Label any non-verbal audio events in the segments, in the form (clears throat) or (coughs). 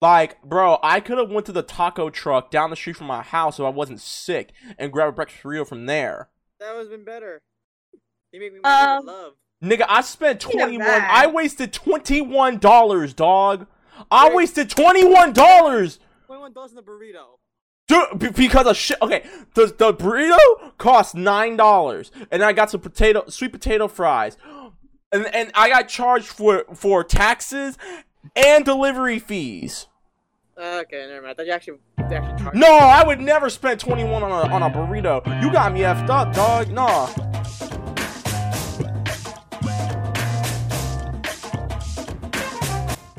Like, bro, I could have went to the taco truck down the street from my house if I wasn't sick and grabbed a breakfast burrito from there. That would have been better. You make me Um, love. Nigga, I spent 21 I wasted $21, dog. I Wait. wasted $21. Twenty-one dollars in the burrito. Dude, because of shit. Okay, the the burrito cost nine dollars, and I got some potato, sweet potato fries, and and I got charged for for taxes and delivery fees. Okay, never mind. You actually. No, I would never spend twenty one on a on a burrito. You got me effed up, dog. Nah.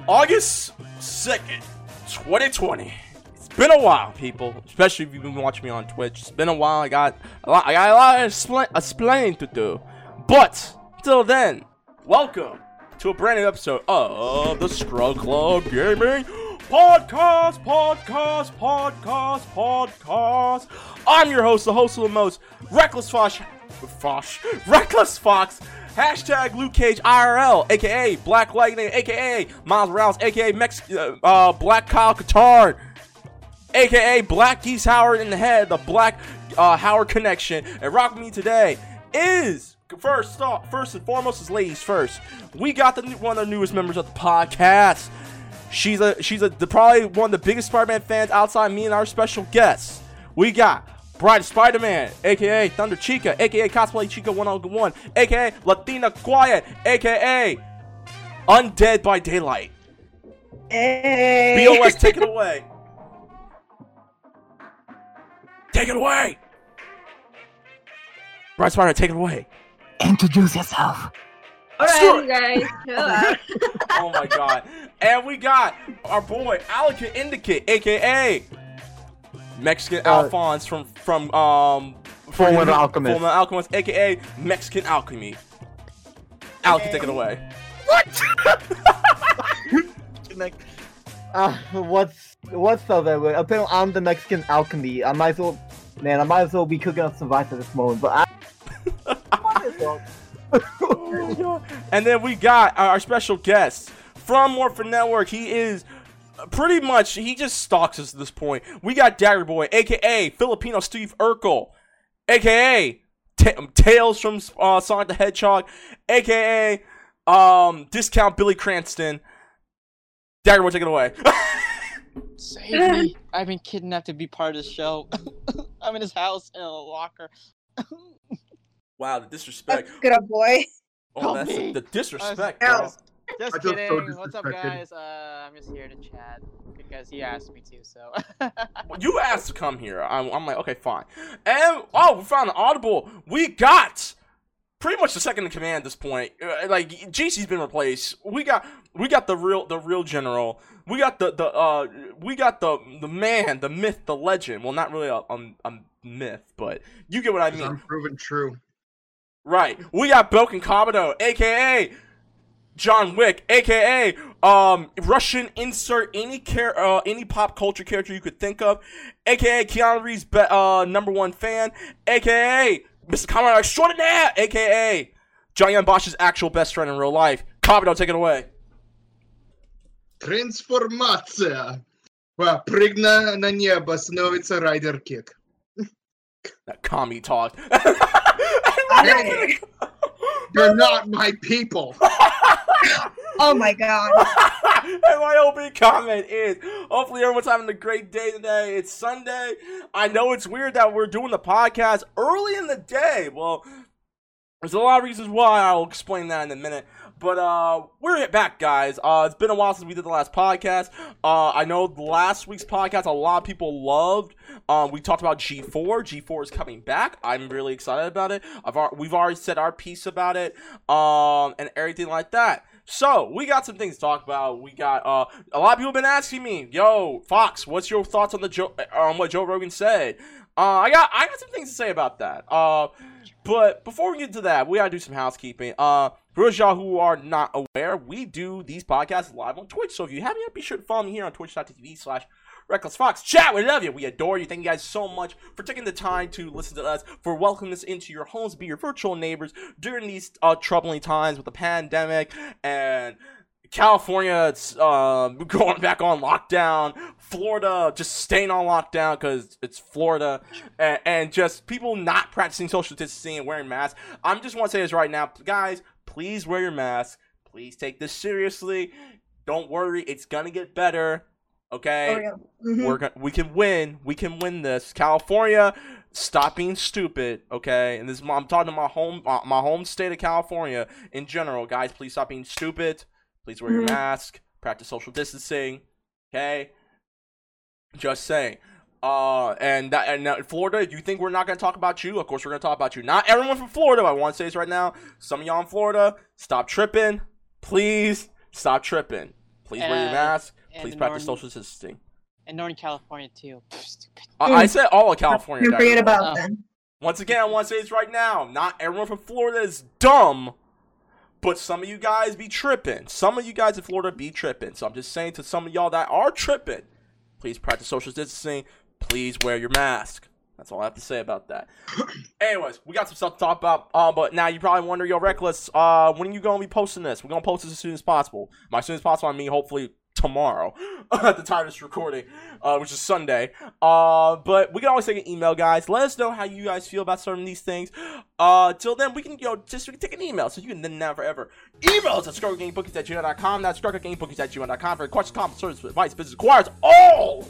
August second, twenty twenty. It's been a while, people. Especially if you've been watching me on Twitch. It's been a while. I got a lot. I got a lot of explain, explaining to do. But till then, welcome to a brand new episode of the Scrub Club Gaming Podcast, Podcast, Podcast, Podcast. I'm your host, the host of the most reckless Fosh, Fosh, reckless Fox. Hashtag Luke Cage IRL, aka Black Lightning, aka Miles Morales, aka Mex- uh, uh, Black Kyle Katarn, aka Black Geese Howard in the head, the Black uh, Howard connection. And rock me today is first off, first and foremost is ladies first. We got the one of the newest members of the podcast. She's a she's a the, probably one of the biggest Spider-Man fans outside me and our special guests. We got Bride Spider-Man, aka Thunder Chica, aka Cosplay Chica 101, aka Latina Quiet, aka Undead by Daylight. Hey. BOS, take it (laughs) away. Take it away. Bride Spider, take it away. Introduce yourself. Alright, you guys, chill (laughs) out. oh my god. And we got our boy Alaka Indicate, aka Mexican Uh, Alphonse from from um Full Metal from- Alchemist. Full Metal Alchemist, aka Mexican Alchemy. Alaka, take it away. (laughs) Uh, what's what's up, everyone? Apparently, I'm the Mexican alchemy. I might as well, man. I might as well be cooking up some rice at this moment. But I, (laughs) might as well. (laughs) and then we got our special guest from Morphin Network. He is pretty much he just stalks us at this point. We got Dagger Boy, aka Filipino Steve Urkel, aka Ta- Tails from uh, Sonic the Hedgehog, aka um Discount Billy Cranston. Dagger Boy, take it away. Save me! I've been kidnapped to be part of the show. (laughs) I'm in his house in a locker. (laughs) wow, the disrespect. Good up, boy. (laughs) Oh, Help that's me. the disrespect, Ow. bro. Just I feel kidding. so What's up, guys? Uh, I'm just here to chat because he asked me to. So. Well, you (laughs) asked to come here. I'm, I'm like, okay, fine. And oh, we found an audible. We got pretty much the second in command at this point. Uh, like GC's been replaced. We got we got the real the real general. We got the the uh we got the the man, the myth, the legend. Well, not really a, a, a myth, but you get what I mean. Unproven true. Right. We got Bouken Kabuto, aka John Wick, aka um, Russian insert any care uh, any pop culture character you could think of, aka Keanu Reeves' be- uh, number one fan, aka Mr. Kabuto Extraordinaire, aka John Bosch's actual best friend in real life. Kabuto, take it away. Трансформация. Прыгна на небо становится Райдер Кик. That commie talk. (laughs) Hey. You're not my people. (laughs) Oh my god. and my opening comment is hopefully everyone's having a great day today. It's Sunday. I know it's weird that we're doing the podcast early in the day. Well, there's a lot of reasons why. I'll explain that in a minute. But uh, we're back, guys. Uh, it's been a while since we did the last podcast. Uh, I know last week's podcast a lot of people loved. Um, we talked about G4. G4 is coming back. I'm really excited about it. I've we've already said our piece about it. Um, and everything like that. So we got some things to talk about. We got uh, a lot of people have been asking me, "Yo, Fox, what's your thoughts on the Joe on what Joe Rogan said?" Uh, I got I got some things to say about that. Uh, but before we get to that, we gotta do some housekeeping. Uh, for those y'all who are not aware, we do these podcasts live on Twitch. So if you haven't yet, be sure to follow me here on twitch.tv slash Reckless Fox. Chat, we love you. We adore you. Thank you guys so much for taking the time to listen to us, for welcoming us into your homes, be your virtual neighbors during these uh, troubling times with the pandemic and California, it's (laughs) uh, going back on lockdown. Florida just staying on lockdown because it's Florida, and, and just people not practicing social distancing and wearing masks. I'm just want to say this right now, guys. Please wear your mask. Please take this seriously. Don't worry, it's gonna get better. Okay, Oh, yeah. Mhm. we're gonna, we can win. We can win this. California, stop being stupid. Okay, and this I'm talking to my home my home state of California in general, guys. Please stop being stupid. Please wear your Mhm. mask. Practice social distancing. Okay, just saying. Uh, and that and uh, Florida, you think we're not gonna talk about you? Of course, we're gonna talk about you. Not everyone from Florida. I want to say this right now. Some of y'all in Florida, stop tripping. Please stop tripping. Please wear your Uh, mask. Please practice Northern- social distancing. In Northern California too. I, I said all of California. Don't forget about Oh. them. Once again, I want to say this right now. Not everyone from Florida is dumb, but some of you guys be tripping. Some of you guys in Florida be tripping. So I'm just saying to some of y'all that are tripping, please practice social distancing. Please wear your mask. That's all I have to say about that. (clears throat) Anyways, we got some stuff to talk about. Uh, but now you probably wonder, yo, Reckless, uh, when are you gonna be posting this? We're gonna post this as soon as possible. By as soon as possible, I mean hopefully tomorrow (laughs) at the time of this recording, uh, which is Sunday. Uh, but we can always take an email, guys. Let us know how you guys feel about of these things. Uh, till then, we can, you know, just we can take an email so you can then now forever. Email us at strugglegamebookies at gmail.com. That's strugglegamebookies at gmail.com for questions, comments, service, advice, business, requires all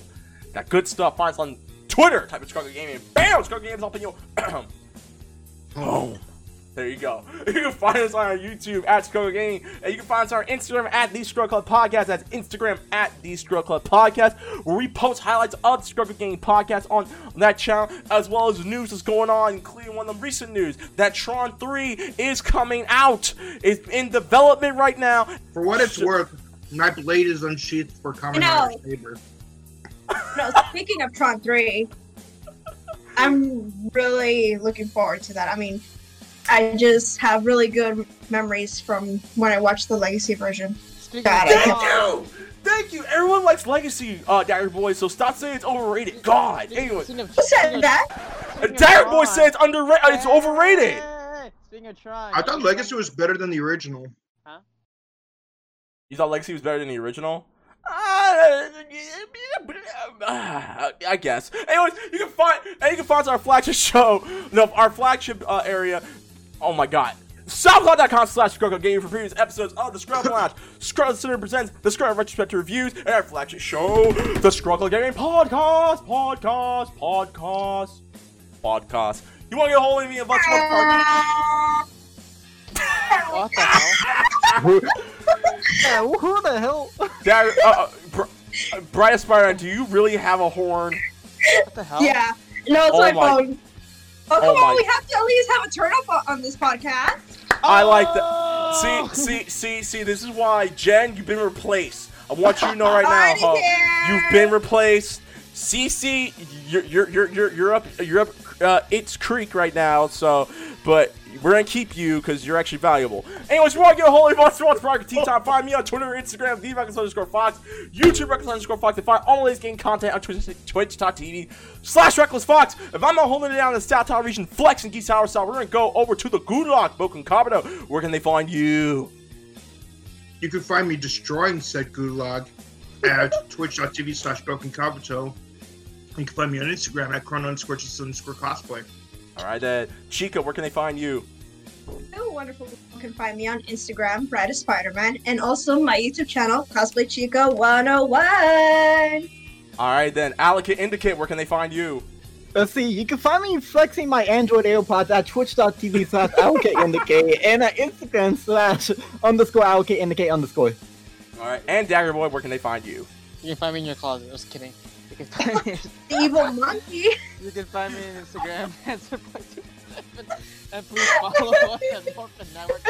that good stuff. Find us on Twitter. Type in Scrub Club Gaming. Bam! Struggle Games helping you. oh. There you go. (laughs) You can find us on our YouTube at Scrub Club Gaming, and you can find us on our Instagram at The Scrub Club Podcast. That's Instagram at The Scrub Club Podcast, where we post highlights of the Scrub Club Gaming Podcast on that channel, as well as news that's going on, including one of the recent news that Tron 3 is coming out. It's in development right now. For what it's worth, my blade is unsheathed for Kamen know. Rider Saber. No, speaking of Tron 3, I'm really looking forward to that. I mean, I just have really good memories from when I watched the Legacy version. Speaking God, of Thank you! Thank you! Everyone likes Legacy, uh, Dagger Boy, so stop saying it's overrated. God! Anyway, speaking of- Who said that? speaking of Dagger Boy said it's underrated. It's overrated. Hey, Speaking of Tron, I thought Legacy was better than the original. Huh? You thought Legacy was better than the original? Uh, I guess. Anyways, you can find and you can find our flagship show, no, our flagship uh, area. Oh my god. SoundCloud.com slash Scruggle Gaming for previous episodes of the Scruggle Lounge. Scruggle Center presents the Scruggle Retrospective Reviews and our flagship show, the Scruggle Gaming Podcast, Podcast, Podcast, Podcast. You want to get a hold of me and bunch more What the hell? Yeah, who the hell? Dagger, uh, uh, Br- uh, Bright Aspire, do you really have a horn? What the hell? Yeah. No, it's Oh my, my- phone. Oh, come Oh my- on, we have to at least have a turn up on, on this podcast. I like that. Oh! See, see, see, see. This is why, Jen, you've been replaced. I want you to know right (laughs) now, huh? You've been replaced. CC, you're you're you're you're, you're up you're up uh, it's creek right now. So, but we're gonna keep you because you're actually valuable. Anyways, if you want to get a hold of us, watch Project Tea Time. Find me on Twitter, Instagram, the Reckless underscore Fox, YouTube Reckless underscore Fox. And find all of this game content on Twitch, Twitch.tv slash Reckless Fox. If I'm not holding it down in the South Tower region, Flex and Geese Tower South, we're gonna go over to the gulag, Bouken Kabuto. Where can they find you? You can find me destroying said gulag at (laughs) twitch.tv slash bouken kabuto. You can find me on Instagram at chrono underscore just underscore cosplay. All right, then, Chica, where can they find you? Oh, wonderful. You can find me on Instagram, Bride of Spider-Man, and also my YouTube channel, Cosplay Chica 101. All right, then, Allocate Indicate, where can they find you? Let's see, you can find me flexing my Android AirPods at twitch.tv slash allocate indicate and at Instagram slash underscore allocate indicate underscore. All right, and Dagger Boy, where can they find you? You can find me in your closet. Just kidding. You can find me. The evil monkey. You can find me on Instagram (laughs) at Surprise27. and please follow (laughs) us at Morphin Network,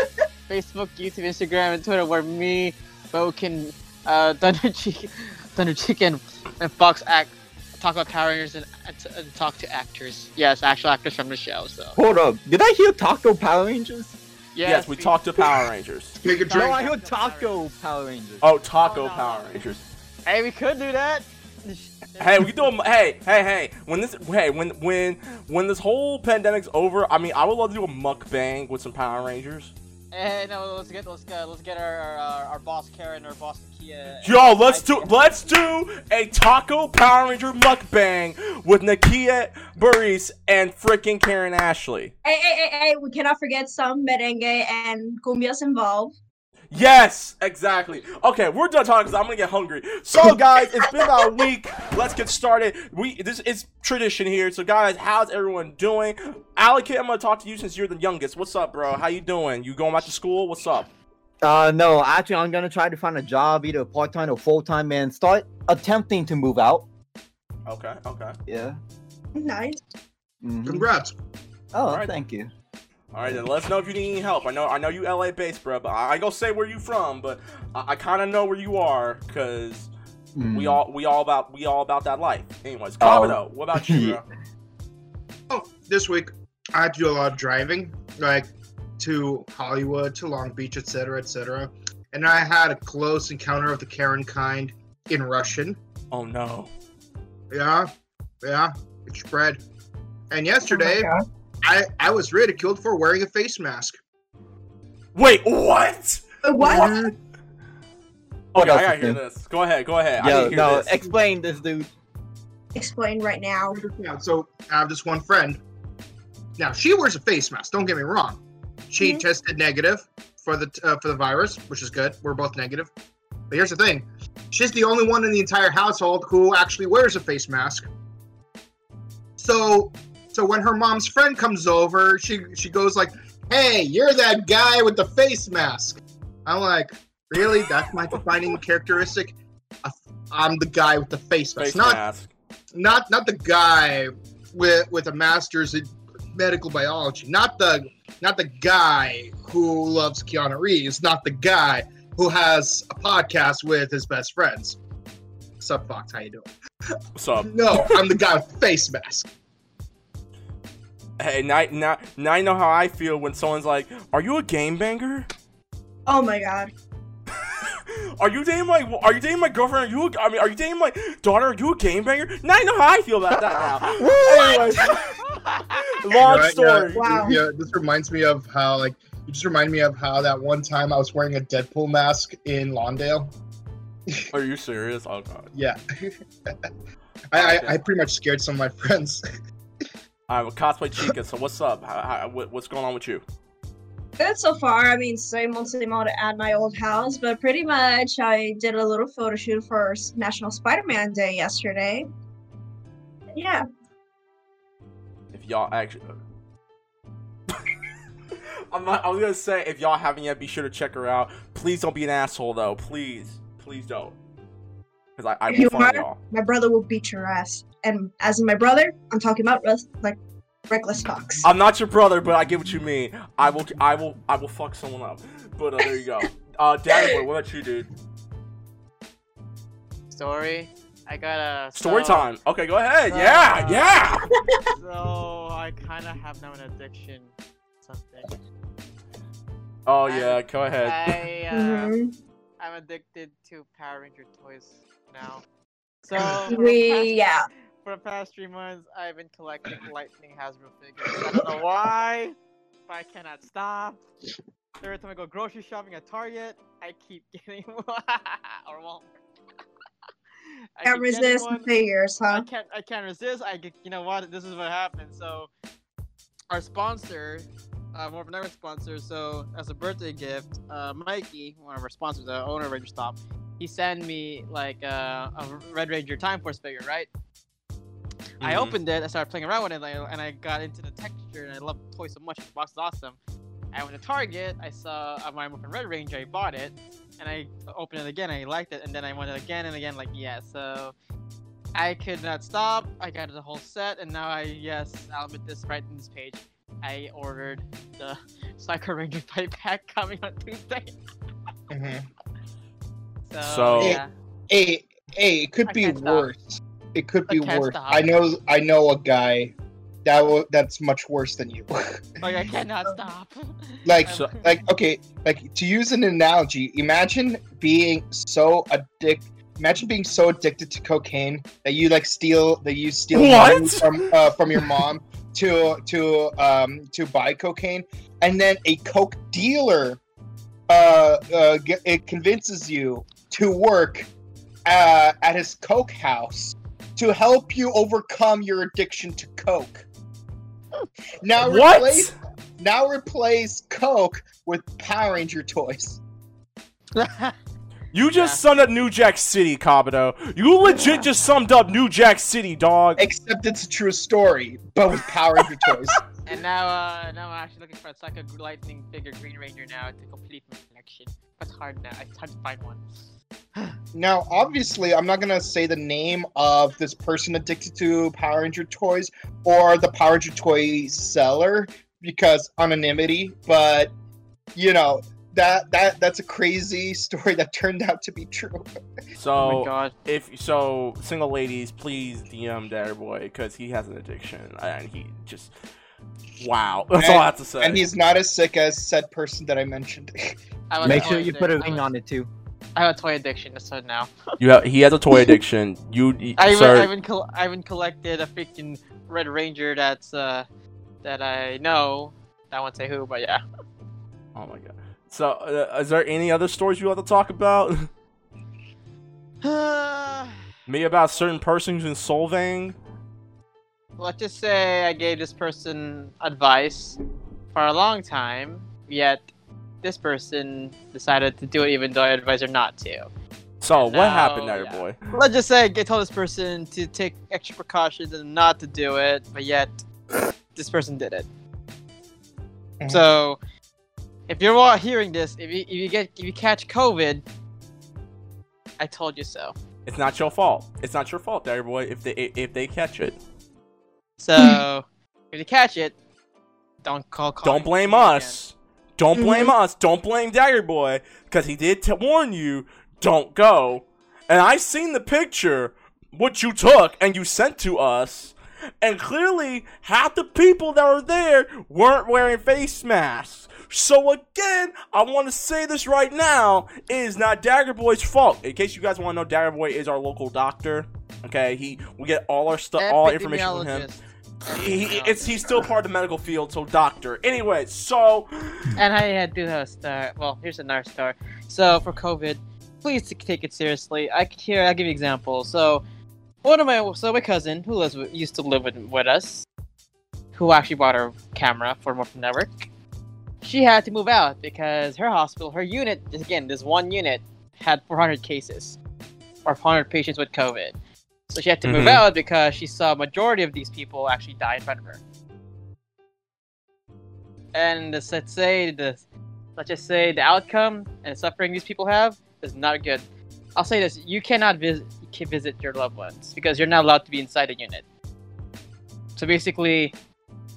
Facebook, YouTube, Instagram, and Twitter, where me, Boken, uh, Thunder Chicken, Thunder Chicken, and Fox act talk about Power Rangers and, and, and talk to actors. Yes, actual actors from the show. So Hold up, did I hear Taco Power Rangers? Yes, we talked to (laughs) Power Rangers. Make a No. I heard Taco Power Rangers. Oh, Taco Oh, no, Power. Rangers. Hey, we could do that. Hey, we can do a hey, hey, hey. When this hey, when when when this whole pandemic's over, I mean, I would love to do a mukbang with some Power Rangers. Hey, no, let's get let's get let's get our our, our boss Karen, our boss Nakia. Yo, let's do let's do a Taco Power Ranger mukbang with Nakia Burris and freaking Karen Ashley. Hey, hey, hey, hey, we cannot forget some merengue and cumbias involved. Yes, exactly. Okay, we're done talking because I'm gonna get hungry. So, guys, it's been about a (laughs) week. Let's get started. We this is tradition here. So, guys, how's everyone doing? Alec, I'm gonna talk to you since you're the youngest. What's up, bro? How you doing? You going back to school? What's up? Uh, no, actually, I'm gonna try to find a job, either part time or full time, and start attempting to move out. Okay, okay. Yeah. Nice. Mhm. Congrats. Oh, Alright. thank you. All right, then let us know if you need any help. I know, I know you LA based, bro, but I, I go say where you from, but I, I kind of know where you are because Mm. we all, we all about, we all about that life. Anyways, Oh. Kabuto, what about (laughs) you, bro? Oh, this week I had to do a lot of driving, like to Hollywood, to Long Beach, etc., etc. And I had a close encounter of the Karen kind in Russian. Oh no. Yeah, yeah, it spread. And Oh yesterday, my God. I I was ridiculed for wearing a face mask. Wait, what? What? What Okay, else I gotta hear this. Go ahead, go ahead. I Yo, need hear no, this. explain this, dude. Explain right now. So I have this one friend. Now she wears a face mask. Don't get me wrong. She Mhm. tested negative for the uh, for the virus, which is good. We're both negative. But here's the thing: she's the only one in the entire household who actually wears a face mask. So, so when her mom's friend comes over, she she goes like, "Hey, you're that guy with the face mask." I'm like, "Really? That's my defining characteristic? I'm the guy with the face mask, Face not mask. not not the guy with with a master's in medical biology, not the not the guy who loves Keanu Reeves, not the guy who has a podcast with his best friends. Sup, Fox? How you doing? What's up? No, I'm the guy with the face mask. Hey, now, now, now you know how I feel when someone's like, "Are you a game banger? Oh my god. (laughs) Are you dating my? Are you dating my girlfriend? Are you? A, I mean, are you dating my daughter? Are you a game banger? Now you know how I feel about that now. (laughs) Anyways, (laughs) long Yeah, story. Wow. Yeah, this reminds me of how like you just remind me of how that one time I was wearing a Deadpool mask in Lawndale. Are you serious? Oh god. Yeah. I, I, I pretty much scared some of my friends. All right, well, cosplay Chica. So what's up? How, how, what's going on with you? Good so far. I mean, same old, same old at my old house, but pretty much I did a little photo shoot for National Spider-Man Day yesterday. Yeah. If y'all actually. (laughs) I'm not, I was gonna say if y'all haven't yet, be sure to check her out. Please don't be an asshole though. Please, please don't. Because I, I will find y'all. My brother will beat your ass. And as in my brother, I'm talking about res- like reckless fox. I'm not your brother, but I get what you mean. I will, I will, I will fuck someone up. But uh, there you go. (laughs) Uh, Daddy boy, what about you, dude? story. I got a Story so- time. Okay, go ahead. Yeah, Uh, yeah. (laughs) So I kind of have now an addiction. Something. Oh I'm- yeah, go ahead. I uh, Mhm. I'm addicted to Power Ranger toys now. So We yeah. For the past three months, I've been collecting (laughs) Lightning Hasbro figures. I don't know why, but I cannot stop. Every time I go grocery shopping at Target, I keep (laughs) getting (laughs) or Walmart. I Can't resist the one. figures, I can't. I can't resist. I get. You know what? This is what happened. So, our sponsor, uh, more of another sponsor. So, as a birthday gift, uh, Mikey, one of our sponsors, the owner of Ranger Stop, he sent me like uh, a Red Ranger Time Force figure, right? I Mhm. opened it. I started playing around with it, like, and I got into the texture, and I love the toy so much. The box is awesome. I went to Target. I saw a Mighty Morphin Red Ranger. I bought it, and I opened it again. I liked it, and then I went again and again. Like, yeah. So I could not stop. I got the whole set, and now I yes, I'll admit this right in this page. I ordered the (laughs) Psycho Ranger fight pack coming on Tuesday. (laughs) Mhm. So, So- yeah. Hey, hey, it could I be can't stop. Worse. It could be worse. I know. I know a guy that w- that's much worse than you. (laughs) like I cannot stop. (laughs) like, So- like okay, like to use an analogy, imagine being so addict. Imagine being so addicted to cocaine that you like steal that you steal What? money from uh, from your mom to to um to buy cocaine, and then a coke dealer uh, uh g- it convinces you to work uh, at his coke house to help you overcome your addiction to coke. (laughs) Now replace What? now replace coke with Power Ranger toys. You just summed up New Jack City, Kabuto. You legit just summed up New Jack City, dog. Except it's a true story, but with Power Ranger (laughs) toys. and now, uh, now I'm actually looking for a Psycho Lightning figure Green Ranger now to complete my collection. That's hard now. It's hard to find one. Now, obviously, I'm not gonna say the name of this person addicted to Power Ranger toys or the Power Ranger toy seller because anonymity. But you know that that that's a crazy (laughs) story that turned out to be true. oh my So god. if so, single ladies, please DM Dare Boy because he has an addiction uh, and he just wow. (laughs) That's all I have to say. And he's not as sick as said person that I mentioned. I have a Make sure you put a addic- ring on it too. I have a toy addiction. That's so now. (laughs) you have, he has a toy addiction. You, I even. I even, col- I even collected a freaking Red Ranger that's uh that I know. I won't say who, but yeah. (laughs) oh my god. So, uh, is there any other stories you want to talk about? (laughs) (sighs) Me about certain persons in Solvang? Let's just say I gave this person advice for a long time, yet this person decided to do it even though I advised her not to. So, what No, happened, there, yeah. Boy? Let's just say I told this person to take extra precautions and not to do it, but yet this person did it. So, if you're all hearing this, if you if you get if you catch COVID, I told you so. It's not your fault. It's not your fault, there, Boy, if they if they catch it. So, if you catch it, don't call. call Don't blame us. Don't mm-hmm. blame us. Don't blame Dagger Boy because he did t- warn you. Don't go. And I seen the picture what you took and you sent to us, and clearly half the people that were there weren't wearing face masks. So again, I want to say this right now: it is not Dagger Boy's fault. In case you guys want to know, Dagger Boy is our local doctor. Okay, he we get all our stuff, all information from him. Epidemiologist. He, he- it's he's still part of the medical field, so doctor. Anyway, so And I had to have a star. Well, here's another star. So for COVID, please take it seriously. I could here. I'll give you examples. So one of my so my cousin who lives with, used to live with, with us, who actually bought her camera for Morphin Network. She had to move out because her hospital, her unit, again, this one unit had 400 cases or 400 patients with COVID. So she had to move Mhm. out because she saw a majority of these people actually die in front of her. And let's say the let's just say the outcome and the suffering these people have is not good. I'll say this: you cannot visit visit your loved ones because you're not allowed to be inside a unit. So basically,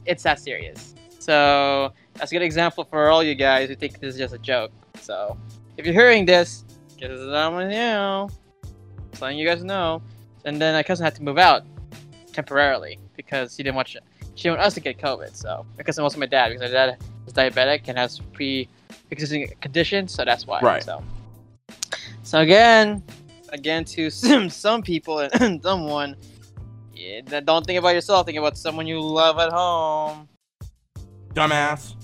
it's that serious. So that's a good example for all you guys who think this is just a joke. So if you're hearing this, because I'm with you, just letting you guys know. And then my cousin had to move out temporarily because he didn't want she didn't want us to get COVID. So my cousin also my dad because my dad is diabetic and has pre-existing conditions, so that's why. Right. So, so again, again to (laughs) some some people and (clears throat) someone, yeah, don't think about yourself. Think about someone you love at home. dumbass.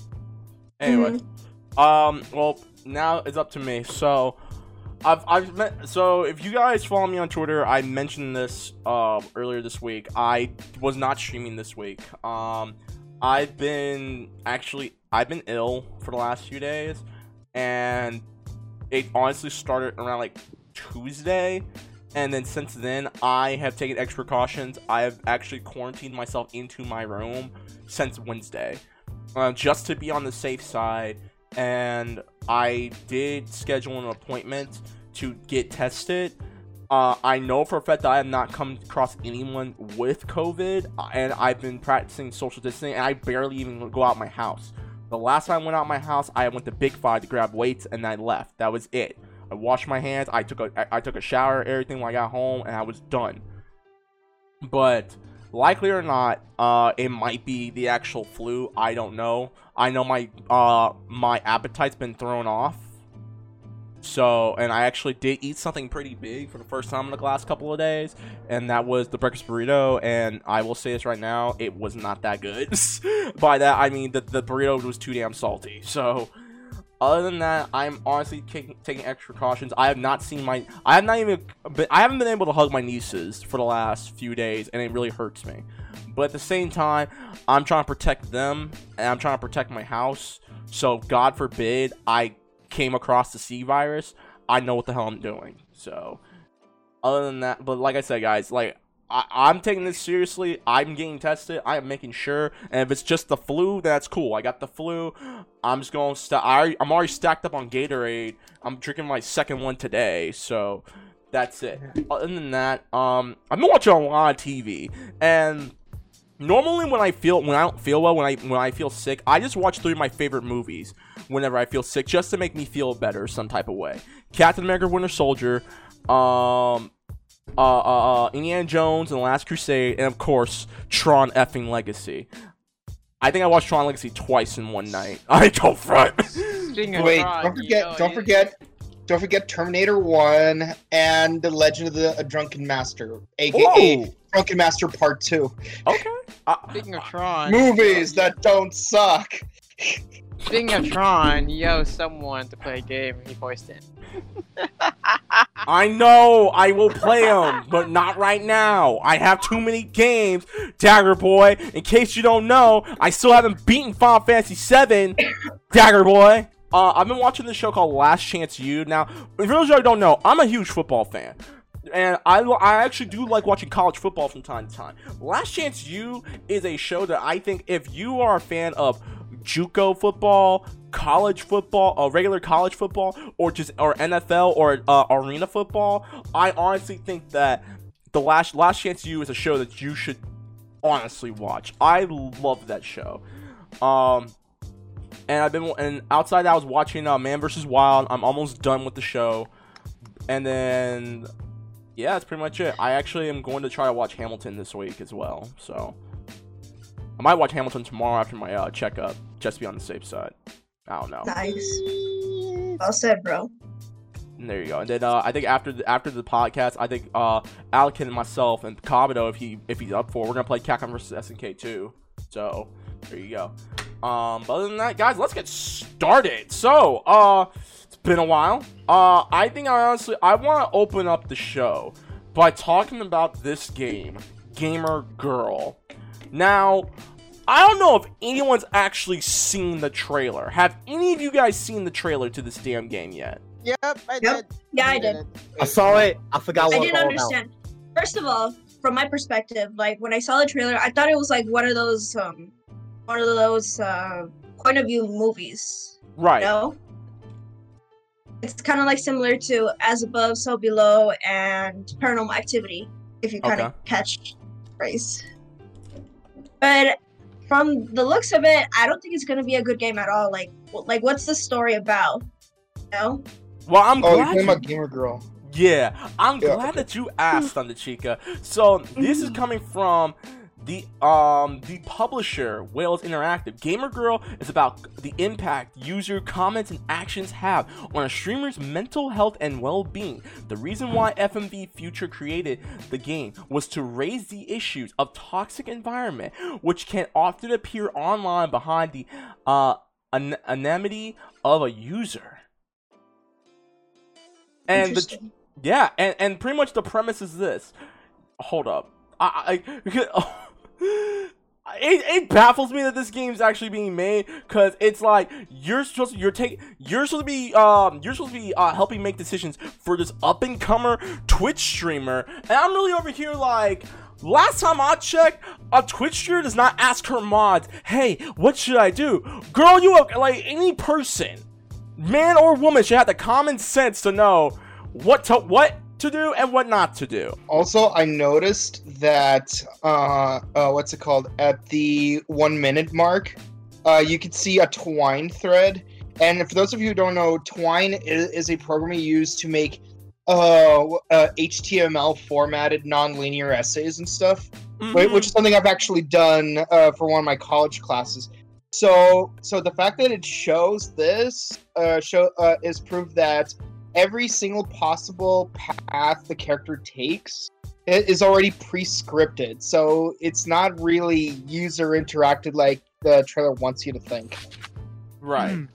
Anyway, um, well now it's up to me. So. I've, I've met, so if you guys follow me on Twitter, I mentioned this uh, earlier this week. I was not streaming this week. Um, I've been actually I've been ill for the last few days, and it honestly started around like Tuesday, and then since then I have taken extra precautions. I have actually quarantined myself into my room since Wednesday, uh, just to be on the safe side. And I did schedule an appointment to get tested. Uh, I know for a fact that I have not come across anyone with COVID, and I've been practicing social distancing, and I barely even go out my house. The last time I went out my house, I went to Big Five to grab weights, and I left. That was it. I washed my hands. I took a I took a shower, everything when I got home, and I was done. But likely or not, uh, it might be the actual flu. I don't know. I know my uh my appetite's been thrown off. So, and I actually did eat something pretty big for the first time in the last couple of days, and that was the breakfast burrito. And I will say this right now, it was not that good. (laughs) By that, I mean that the burrito was too damn salty. So, other than that, I'm honestly taking, extra precautions. I have not seen my, I have not even, been, I haven't been able to hug my nieces for the last few days, and it really hurts me. But at the same time, I'm trying to protect them, and I'm trying to protect my house. So, God forbid, I came across the C virus, I know what the hell I'm doing. So, other than that, but like I said, guys, like I, I'm taking this seriously. I'm getting tested. I am making sure, and if it's just the flu, that's cool. I got the flu. I'm just going. St- I, I'm already stacked up on Gatorade. I'm drinking my second one today, so that's it. Other than that, um, I've been watching a lot of TV, and normally when I feel when I don't feel well, when I when I feel sick, I just watch three of my favorite movies whenever I feel sick, just to make me feel better some type of way. Captain America: Winter Soldier, um, uh, uh, uh, Indiana Jones and the Last Crusade, and of course Tron effing Legacy. I think I watched Tron Legacy twice in one night. (laughs) I don't front. Wait, Tron, don't you forget, know, don't you- forget, don't forget Terminator One and the Legend of the uh, Drunken Master, aka Whoa. Drunken Master Part Two. Okay. Uh, Speaking of Tron, Movies that don't suck. Speaking of Tron, you owe someone to play a game and he voiced it. (laughs) I know I will play them, but not right now. I have too many games, Dagger Boy. In case you don't know, I still haven't beaten Final Fantasy VII, (coughs) Dagger Boy. Uh, I've been watching this show called Last Chance U. Now, for those of you who don't know, I'm a huge football fan. And I, I actually do like watching college football from time to time. Last Chance U is a show that I think if you are a fan of JUCO football, college football, uh, regular college football, or just or NFL or uh, arena football, I honestly think that the last Last Chance you is a show that you should honestly watch. I love that show. Um, and I've been and outside I was watching uh, Man vs Wild. I'm almost done with the show, and then yeah, that's pretty much it. I actually am going to try to watch Hamilton this week as well. So I might watch Hamilton tomorrow after my uh, checkup, just be on the safe side. I don't know. Nice. Well said, bro. And there you go. And then uh, I think after the, after the podcast, I think uh, Alec and myself and Kabuto, if he if he's up for, it, we're gonna play Capcom versus SNK too. So there you go. Um, but other than that, guys, let's get started. So uh, it's been a while. Uh, I think I honestly I want to open up the show by talking about this game, Gamer Girl. Now. I don't know if anyone's actually seen the trailer. Have any of you guys seen the trailer to this damn game yet? Yep, I Yep. did. Yeah, I did. I saw it. I forgot what I didn't all understand. First of all, from my perspective, like when I saw the trailer, I thought it was like one of those um one of those uh point of view movies. Right. You know? It's kind of like similar to As Above, So Below, and Paranormal Activity, if you kind of Okay. catch the phrase. But from the looks of it, I don't think it's gonna be a good game at all. Like, like what's the story about? You know? Well, I'm Oh, you're glad. talking You, about Gamer Girl. yeah, I'm Yeah, glad okay. that you asked, Thunder Chica. So this is mm-hmm. coming from the um the publisher Wales Interactive. Gamer Girl is about the impact user comments and actions have on a streamer's mental health and well-being. The reason why FMV Future created the game was to raise the issues of toxic environment, which can often appear online behind the uh an- anonymity of a user. And the, yeah, and, and pretty much the premise is this. Hold up. I, I (laughs) it, it baffles me that this game's actually being made because it's like you're supposed to, you're take you're supposed to be um you're supposed to be uh, helping make decisions for this up and comer Twitch streamer, and I'm really over here like. Last time I checked, a Twitch streamer does not ask her mods, "Hey, what should I do?" Girl, you have, like any person, man or woman, should have the common sense to know what to what to do and what not to do. Also, I noticed that uh, uh, what's it called? At the one minute mark, uh, you could see a Twine thread. And for those of you who don't know, Twine is, is a program you use to make uh, uh, HTML formatted non-linear essays and stuff. Mm-hmm. Which is something I've actually done uh, for one of my college classes. So, so the fact that it shows this uh, show uh, is proof that every single possible path the character takes is already pre-scripted, so it's not really user interacted like the trailer wants you to think. Right. Hmm.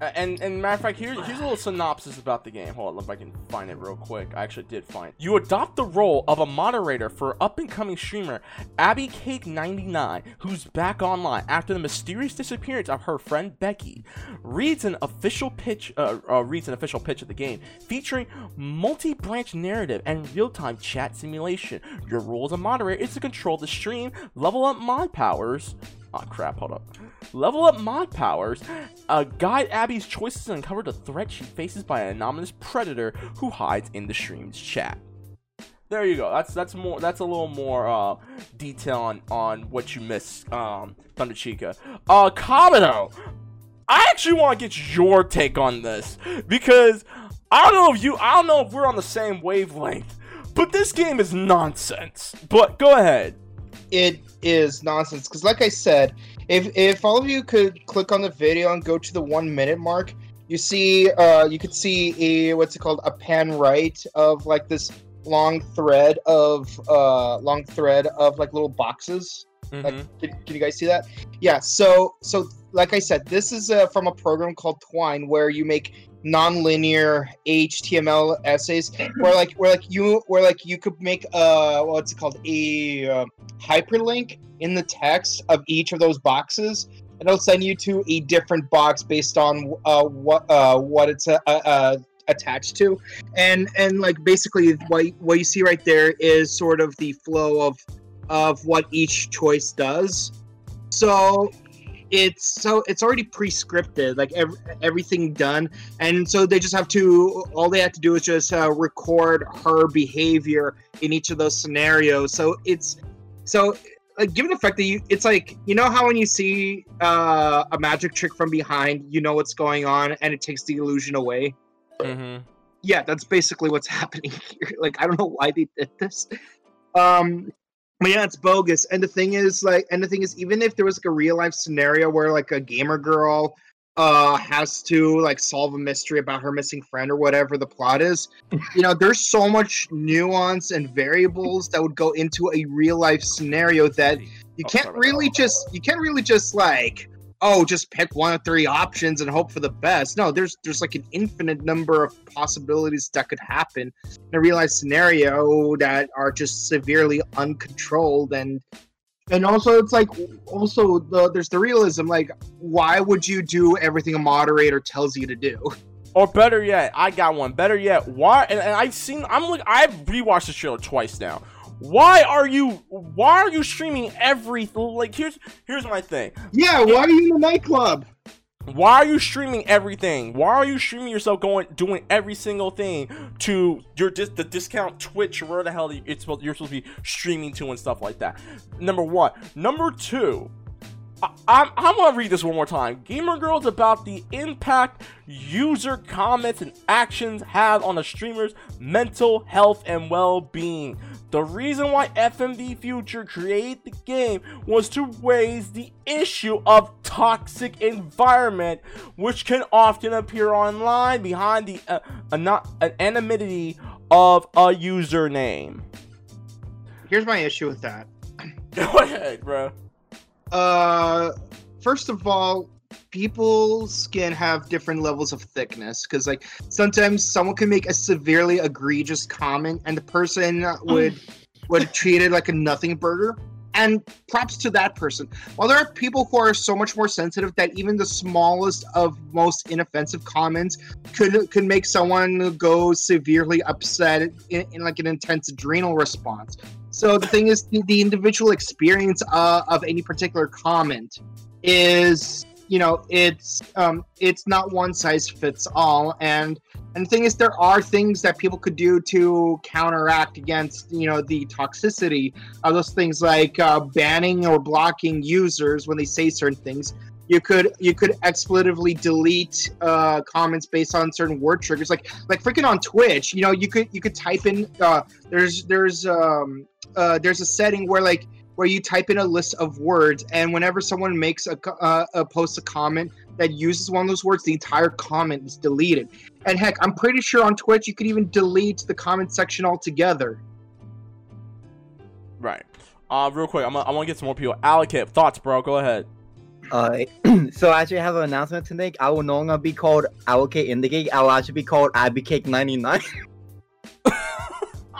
A- And and matter of fact, here, here's a little synopsis about the game. Hold on, if I can find it real quick. I actually did find. It. You adopt the role of a moderator for up and coming streamer Abby Cake 99, who's back online after the mysterious disappearance of her friend Becky. Reads an official pitch. Uh, uh, reads an official pitch of the game featuring multi-branch narrative and real-time chat simulation. Your role as a moderator is to control the stream, level up mod powers. Oh crap! Hold up. Level up mod powers, uh, guide Abby's choices and uncover the threat she faces by an anonymous predator who hides in the stream's chat. There you go. That's that's more. That's a little more uh, detail on on what you missed, um, Thunder Chica. Uh, Kabuto, I actually want to get your take on this because I don't know if you. I don't know if we're on the same wavelength, but this game is nonsense. But go ahead. it is nonsense because like i said if if all of you could click on the video and go to the one minute mark you see uh you could see a what's it called? A pan right of like this long thread of uh long thread of like little boxes. Like Mhm. can, can you guys see that? Yeah so so like i said this is uh, from a program called twine where you make non-linear html essays where like where like you where like you could make uh what's it called? A uh, hyperlink in the text of each of those boxes and it'll send you to a different box based on uh what uh what it's uh, uh attached to. And and like basically what what you see right there is sort of the flow of of what each choice does. So it's so it's already pre-scripted like ev- everything done. And so they just have to all they have to do is just uh, record her behavior in each of those scenarios. So it's so like given the fact that you it's like you know how when you see uh, a magic trick from behind you know what's going on and it takes the illusion away? Mhm. yeah that's basically what's (laughs) happening here. Like i don't know why they did this. Um but yeah it's bogus. And the thing is like and the thing is even if there was like a real life scenario where like a gamer girl uh has to like solve a mystery about her missing friend or whatever the plot is you know there's so much nuance and variables that would go into a real life scenario that you Oh, can't really just you can't really just like oh just pick one of three options and hope for the best no there's there's like an infinite number of possibilities that could happen in a real life scenario that are just severely uncontrolled and and also it's like also the there's the realism like why would you do everything a moderator tells you to do Or better yet, I got one. Better yet, why? And, and I've seen. I'm like, I've rewatched the trailer twice now. Why are you? Why are you streaming everything? Like, here's here's my thing. yeah why are you in the nightclub Why are you streaming everything? Why are you streaming yourself going doing every single thing to your dis- the discount Twitch or where the hell it's supposed you're supposed to be streaming to and stuff like that? Number one. Number two. I, I'm, I'm gonna read this one more time. Gamer Girls about the impact user comments and actions have on a streamer's mental health and well-being. The reason why FMV Future created the game was to raise the issue of toxic environment, which can often appear online behind the uh, an anonymity of a username. here's my issue with that (laughs) Go ahead, bro. Uh, first of all, people's can have different levels of thickness because, like, sometimes someone can make a severely egregious comment, and the person would (laughs) would treat it like a nothing burger. And props to that person. While there are people who are so much more sensitive that even the smallest of most inoffensive comments could could make someone go severely upset in, in like an intense adrenal response. So the thing is, the, the individual experience uh, of any particular comment is, you know, it's um, it's not one size fits all. And and the thing is, there are things that people could do to counteract against, you know, the toxicity of those things, like uh, banning or blocking users when they say certain things. You could you could expletively delete uh, comments based on certain word triggers, like like freaking on Twitch. You know, you could you could type in uh, there's there's um, uh, there's a setting where like where you type in a list of words and whenever someone makes a, uh, a post a comment that uses one of those words, the entire comment is deleted. And heck, I'm pretty sure on Twitch you could even delete the comment section altogether. Right. Uh, real quick, I'm I want to get some more people. Allocate thoughts, bro. Go ahead. Uh, (clears throat) so I actually have an announcement to make. I will no longer be called Allocate Indicate. I will actually be called Abicake 99. (laughs)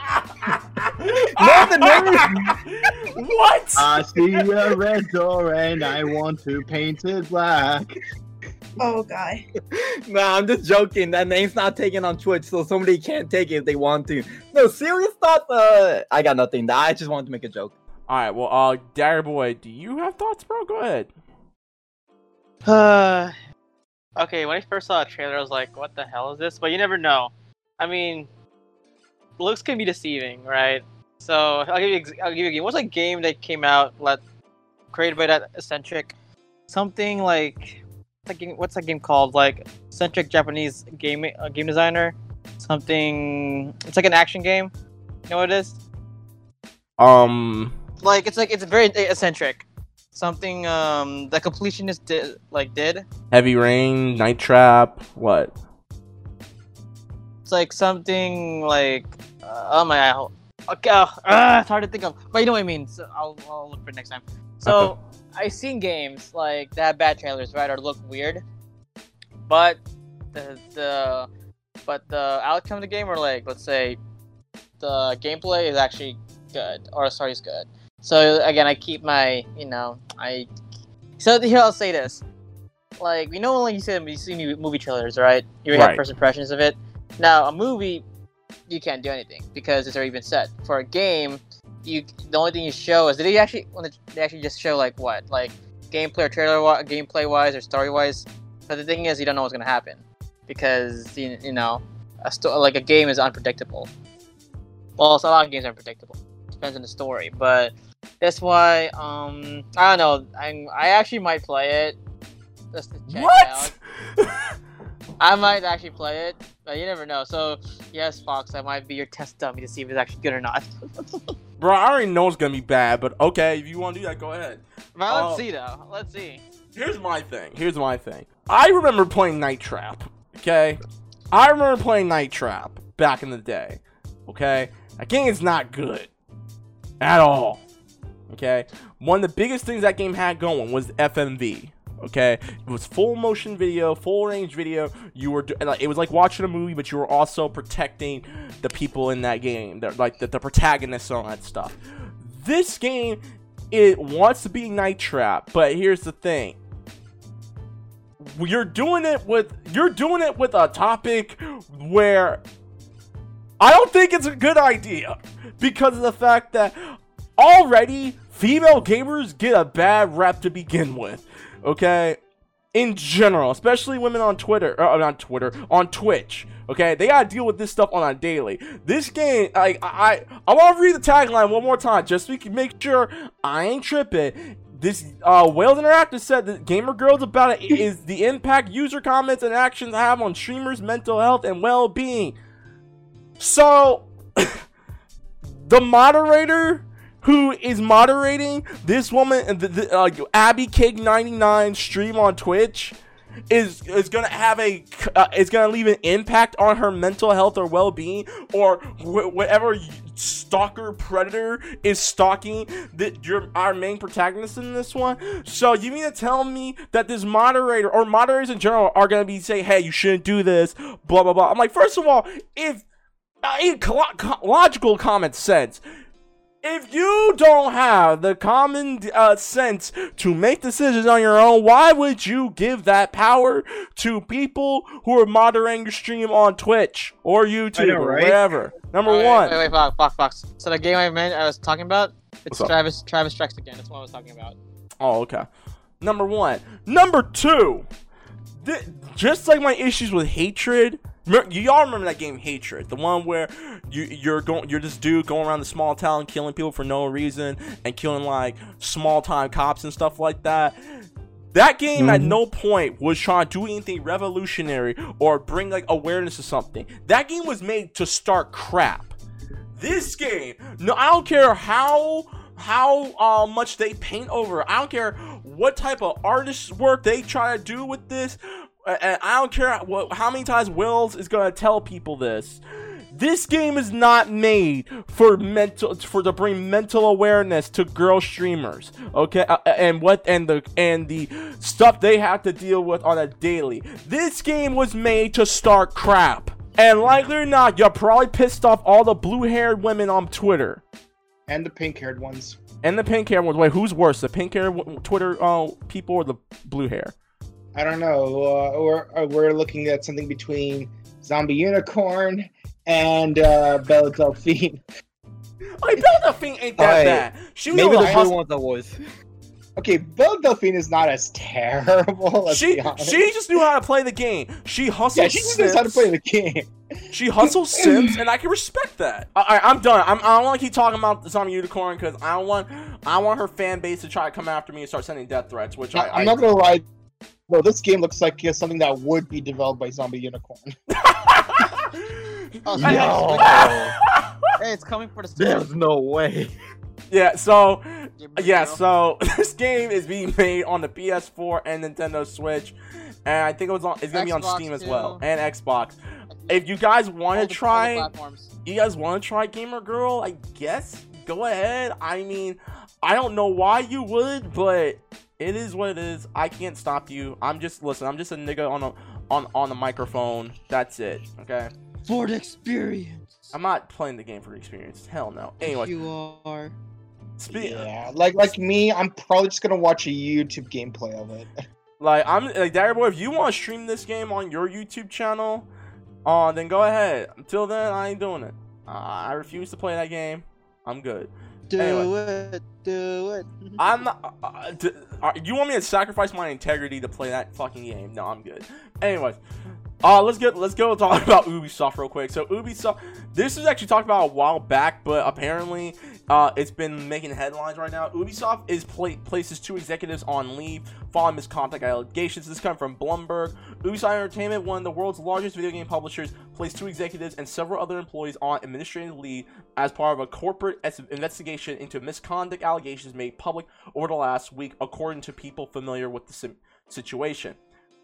(laughs) no, the name. (laughs) what? I see a red door and I want to paint it black. Oh god. nah, I'm just joking. That name's not taken on Twitch, so somebody can't take it if they want to. No, serious thoughts. Uh, I got nothing. I just wanted to make a joke. All right. Well, uh, Dagger Boy, do you have thoughts, bro? Go ahead. Uh, (sighs) okay, when I first saw the trailer, I was like, "What the hell is this?" But you never know. I mean, looks can be deceiving, right? So I'll give you. I'll give you a game. What's a game that came out let created by that eccentric? Something like what's that game, what's that game called? Like eccentric Japanese game uh, game designer. Something. It's like an action game. You know what it is? Um. Like it's like it's very eccentric. Something um the completionist did like did. Heavy Rain, Night Trap. What? It's like something like uh, oh my god. Okay, uh, uh, it's hard to think of, but you know what I mean. So I'll, I'll look for next time. So I've seen games like that have bad trailers, right, or look weird, but the the but the outcome of the game, or like let's say the gameplay is actually good, or sorry, is good. So again, I keep my you know I. So here I'll say this, like you know when you see you see movie trailers, right? You Right. have first impressions of it. Now a movie, you can't do anything because it's already been set. For a game, you the only thing you show is did they actually when they- actually just show like what like gameplay or trailer gameplay wise or story wise. But the thing is, you don't know what's gonna happen because you, you know a sto- like a game is unpredictable. Well, a lot of games are unpredictable. Depends on the story, but that's why um I don't know. I I actually might play it just to check it out. (laughs) I might actually play it, but you never know. So yes, Fox, I might be your test dummy to see if it's actually good or not. (laughs) bro, I already know it's gonna be bad, but okay, if you want to do that, go ahead. But let's Oh. see though. Let's see. Here's my thing. Here's my thing. I remember playing Night Trap. Okay, I remember playing Night Trap back in the day. Okay, that game is not good at all. Okay, one of the biggest things that game had going was FMV. Okay, it was full motion video, full range video. You were it was like watching a movie, but you were also protecting the people in that game, like the, the protagonists and all that stuff. This game, it wants to be Night Trap, but here's the thing: you're doing it with you're doing it with a topic where I don't think it's a good idea because of the fact that already female gamers get a bad rep to begin with. Okay? In general, especially women on Twitter, uh, not Twitter, on Twitch. Okay, they gotta deal with this stuff on a daily. This game, like I, I, I want to read the tagline one more time, just so we can make sure I ain't tripping. This uh, Wales Interactive said that Gamer Girls about it is the impact user comments and actions have on streamers' mental health and well-being. So, (coughs) the moderator who is moderating this woman, the, the, uh, Abby Cake 99 stream on Twitch, is is gonna have a uh, is gonna leave an impact on her mental health or well being, or wh- whatever stalker predator is stalking that your our main protagonist in this one. So you mean to tell me that this moderator or moderators in general are gonna be saying, "Hey, you shouldn't do this," blah blah blah. I'm like, first of all, if uh, in co- co- logical common sense. If you don't have the common uh, sense to make decisions on your own, why would you give that power to people who are moderating your stream on Twitch or YouTube I know, or right? wherever? Number Wait, one. Wait, wait, Fox, Fox, Fox. So the game I meant I was talking about, it's What's up? Travis Travis Strikes Again. That's what I was talking about. Oh, okay. Number one. Number two. Th- just like my issues with hatred. You all remember that game Hatred, the one where you you're going you're this dude going around the small town killing people for no reason and killing like small time cops and stuff like that. That game at Mhm. no point was trying to do anything revolutionary or bring like awareness to something. That game was made to start crap. This game, no, I don't care how how uh, much they paint over. I don't care what type of artist work they try to do with this. And I don't care what, how many times Wills is gonna tell people this. This game is not made for mental for to bring mental awareness to girl streamers. Okay, Uh, and what and the and the stuff they have to deal with on a daily. This game was made to start crap. And likely or not, you're probably pissed off all the blue-haired women on Twitter. And the pink haired ones. And the pink hair ones. Wait, who's worse, the pink hair w- Twitter uh, people or the blue hair? I don't know. Uh, we're, uh, we're looking at something between Zombie Unicorn and uh, Belle Delphine. (laughs) Like Belle Delphine ain't that Alright, bad. She was Maybe able the to blue hustle. one's the worst. Okay, Belle Delphine is not as terrible. (laughs) Let's She be she just knew how to play the game. She hustled. yeah, she just knows how to play the game. She hustles (laughs) Sims, and I can respect that. All right, I'm done. I'm, I don't want to keep talking about Zombie Unicorn because I don't want I want her fan base to try to come after me and start sending death threats. Which I, I'm not gonna lie. No, this game looks like uh, something that would be developed by Zombie Unicorn. (laughs) Oh, No, Hey, it's coming for the Switch. there's no way. yeah. So yeah. So (laughs) this game is being made on the PS4 and Nintendo Switch, and I think it was on. It's gonna be on Xbox Steam as too. well and Xbox. If you guys want All to the- all the try. you guys want to try Gamer Girl? I guess go ahead. I mean, I don't know why you would, but it is what it is. I can't stop you. I'm just listen. I'm just a nigga on a on on the microphone. That's it. Okay. For the experience. I'm not playing the game for the experience. Hell no. Anyway, you are. speak, yeah, like like me, I'm probably just gonna watch a YouTube gameplay of it. (laughs) like I'm like Dagger Boy. If you want to stream this game on your YouTube channel, uh, then go ahead. Until then, I ain't doing it. Uh, I refuse to play that game. I'm good. Do Anyway. it. Do it. (laughs) I'm not. Uh, uh, d- uh, you want me to sacrifice my integrity to play that fucking game? No, I'm good. Anyways, uh, let's get let's go talk (laughs) about Ubisoft real quick. So Ubisoft, this was actually talked about a while back, but apparently, uh, it's been making headlines right now. Ubisoft is pla- places two executives on leave following misconduct allegations. This comes from Bloomberg. Ubisoft Entertainment, one of the world's largest video game publishers, placed two executives and several other employees on administrative leave as part of a corporate es- investigation into misconduct allegations made public over the last week, according to people familiar with the situation.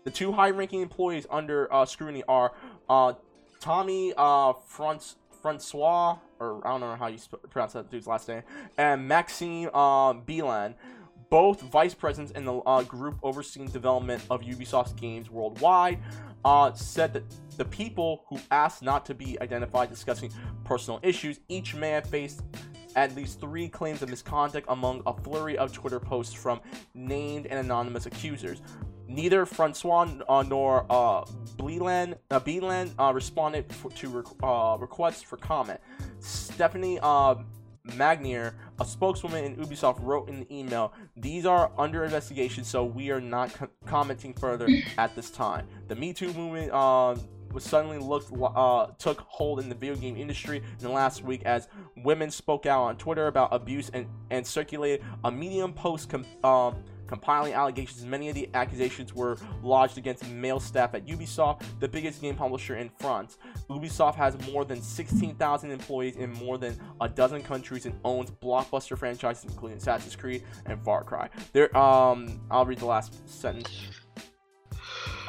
The two high-ranking employees under uh, scrutiny are uh, Tommy uh, Frantz- Francois, or I don't know how you sp- pronounce that dude's last name, and Maxime uh, both vice presidents in the uh, group overseeing development of Ubisoft's games worldwide, uh, said that the people who asked not to be identified discussing personal issues, each man faced at least three claims of misconduct among a flurry of Twitter posts from named and anonymous accusers. Neither Francois uh, nor uh, Bleeland, uh, uh, responded for, to uh, requests for comment. Stephanie uh, Magnier, a spokeswoman in Ubisoft, wrote in the email, "These are under investigation, so we are not co- commenting further at this time." The Me Too movement uh, was suddenly looked uh, took hold in the video game industry in the last week as women spoke out on Twitter about abuse and, and circulated a Medium post com- um, compiling allegations. Many of the accusations were lodged against male staff at Ubisoft, the biggest game publisher in France. Ubisoft has more than 16,000 employees in more than a dozen countries and owns blockbuster franchises including Assassin's Creed and Far Cry. There, um, I'll read the last sentence.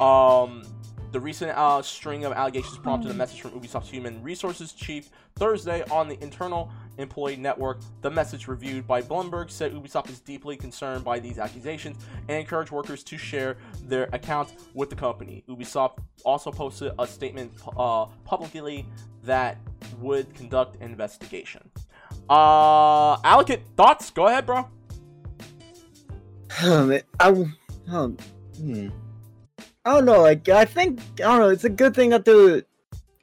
Um, the recent uh, string of allegations prompted a message from Ubisoft's human resources chief Thursday on the internal employee network. The message reviewed by Bloomberg said Ubisoft is deeply concerned by these accusations and encouraged workers to share their accounts with the company. Ubisoft also posted a statement uh, publicly that would conduct an investigation. Uh, Alec, thoughts? Go ahead, bro. I, um, hmm. I don't know. Like, I think I don't know. It's a good thing that they're,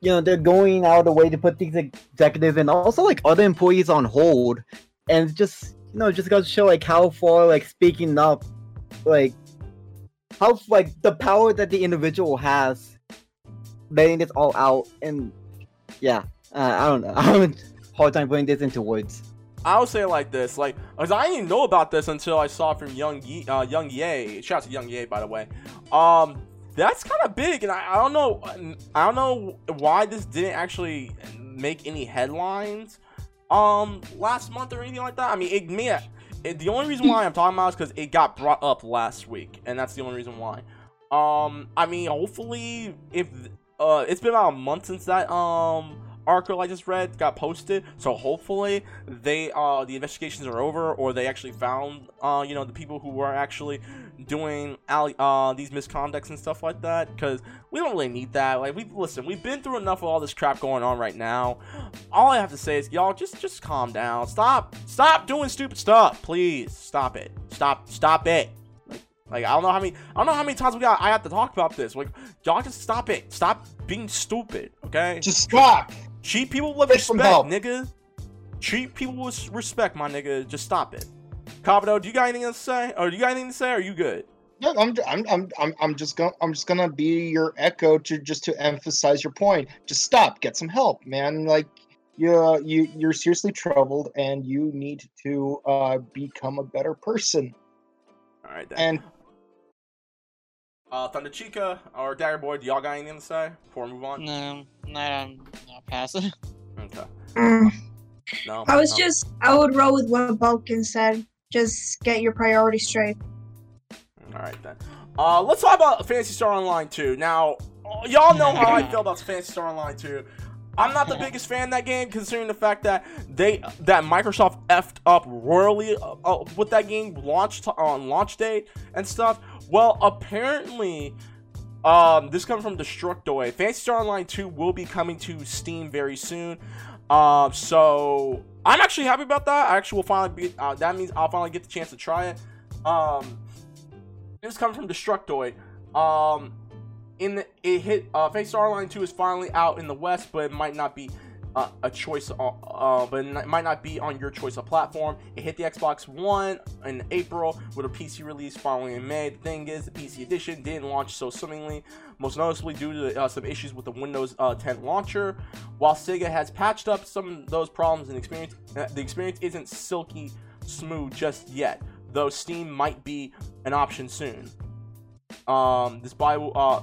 you know, they're going out of the way to put these executives and also like other employees on hold, and just you know just goes to show like how far like speaking up, like how like the power that the individual has, letting this all out, and yeah, uh, I don't know. (laughs) I'm a hard time putting this into words. I'll say it like this, like, cause I didn't know about this until I saw from Young Ye, uh, Young Ye. Shout out to Young Ye, by the way. Um, that's kind of big, and I, I don't know, I don't know why this didn't actually make any headlines, um, last month or anything like that. I mean, it may, it, the only reason why I'm talking about is because it got brought up last week, and that's the only reason why. Um, I mean, hopefully, if uh, it's been about a month since that um article I just read got posted, so hopefully they uh the investigations are over, or they actually found uh you know the people who were actually doing uh these misconducts and stuff like that, because we don't really need that. Like we listen, we've been through enough of all this crap going on right now. All I have to say is, y'all, just just calm down. Stop, stop doing stupid stuff, please. Stop it. Stop, stop it. Like, I don't know how many, I don't know how many times we got. I have to talk about this. Like, y'all, just stop it. Stop being stupid. Okay. Just stop. Treat people with Get respect, nigga. Treat people with respect, my nigga. Just stop it. Kabuto, do you got anything to say? Or do you got anything to say? Or are you good? No, I'm, I'm, I'm, I'm, I'm just gonna, I'm just gonna be your echo to just to emphasize your point. Just stop. Get some help, man. Like, you, you, you're seriously troubled, and you need to uh, become a better person. All right then. And uh, Thunder Chica or Dagger Boy, do y'all got anything to say before we move on? No, not no, pass it. Okay. Mm. No. I was no. just, I would roll with what Bouken said. Just get your priorities straight. All right then. Uh, let's talk about Phantasy Star Online 2. Now, uh, y'all know how I feel about Phantasy Star Online 2. I'm not the biggest fan of that game, considering the fact that they that Microsoft effed up royally uh, uh, with that game launched on launch date and stuff. Well, apparently, um, this comes from Destructoid. Phantasy Star Online 2 will be coming to Steam very soon. Um, so I'm actually happy about that. I actually will finally be. Uh, that means I'll finally get the chance to try it. Um, this comes from Destructoid. Um, in the, it hit uh, Phantasy Star Online 2 is finally out in the West, but it might not be uh, a choice. Uh, uh, but it might not be on your choice of platform. It hit the Xbox One in April with a PC release following in May. The thing is, the PC edition didn't launch so swimmingly, most noticeably due to uh, some issues with the Windows uh, 10 launcher. While Sega has patched up some of those problems and experience, uh, the experience isn't silky smooth just yet. Though Steam might be an option soon. Um, this uh,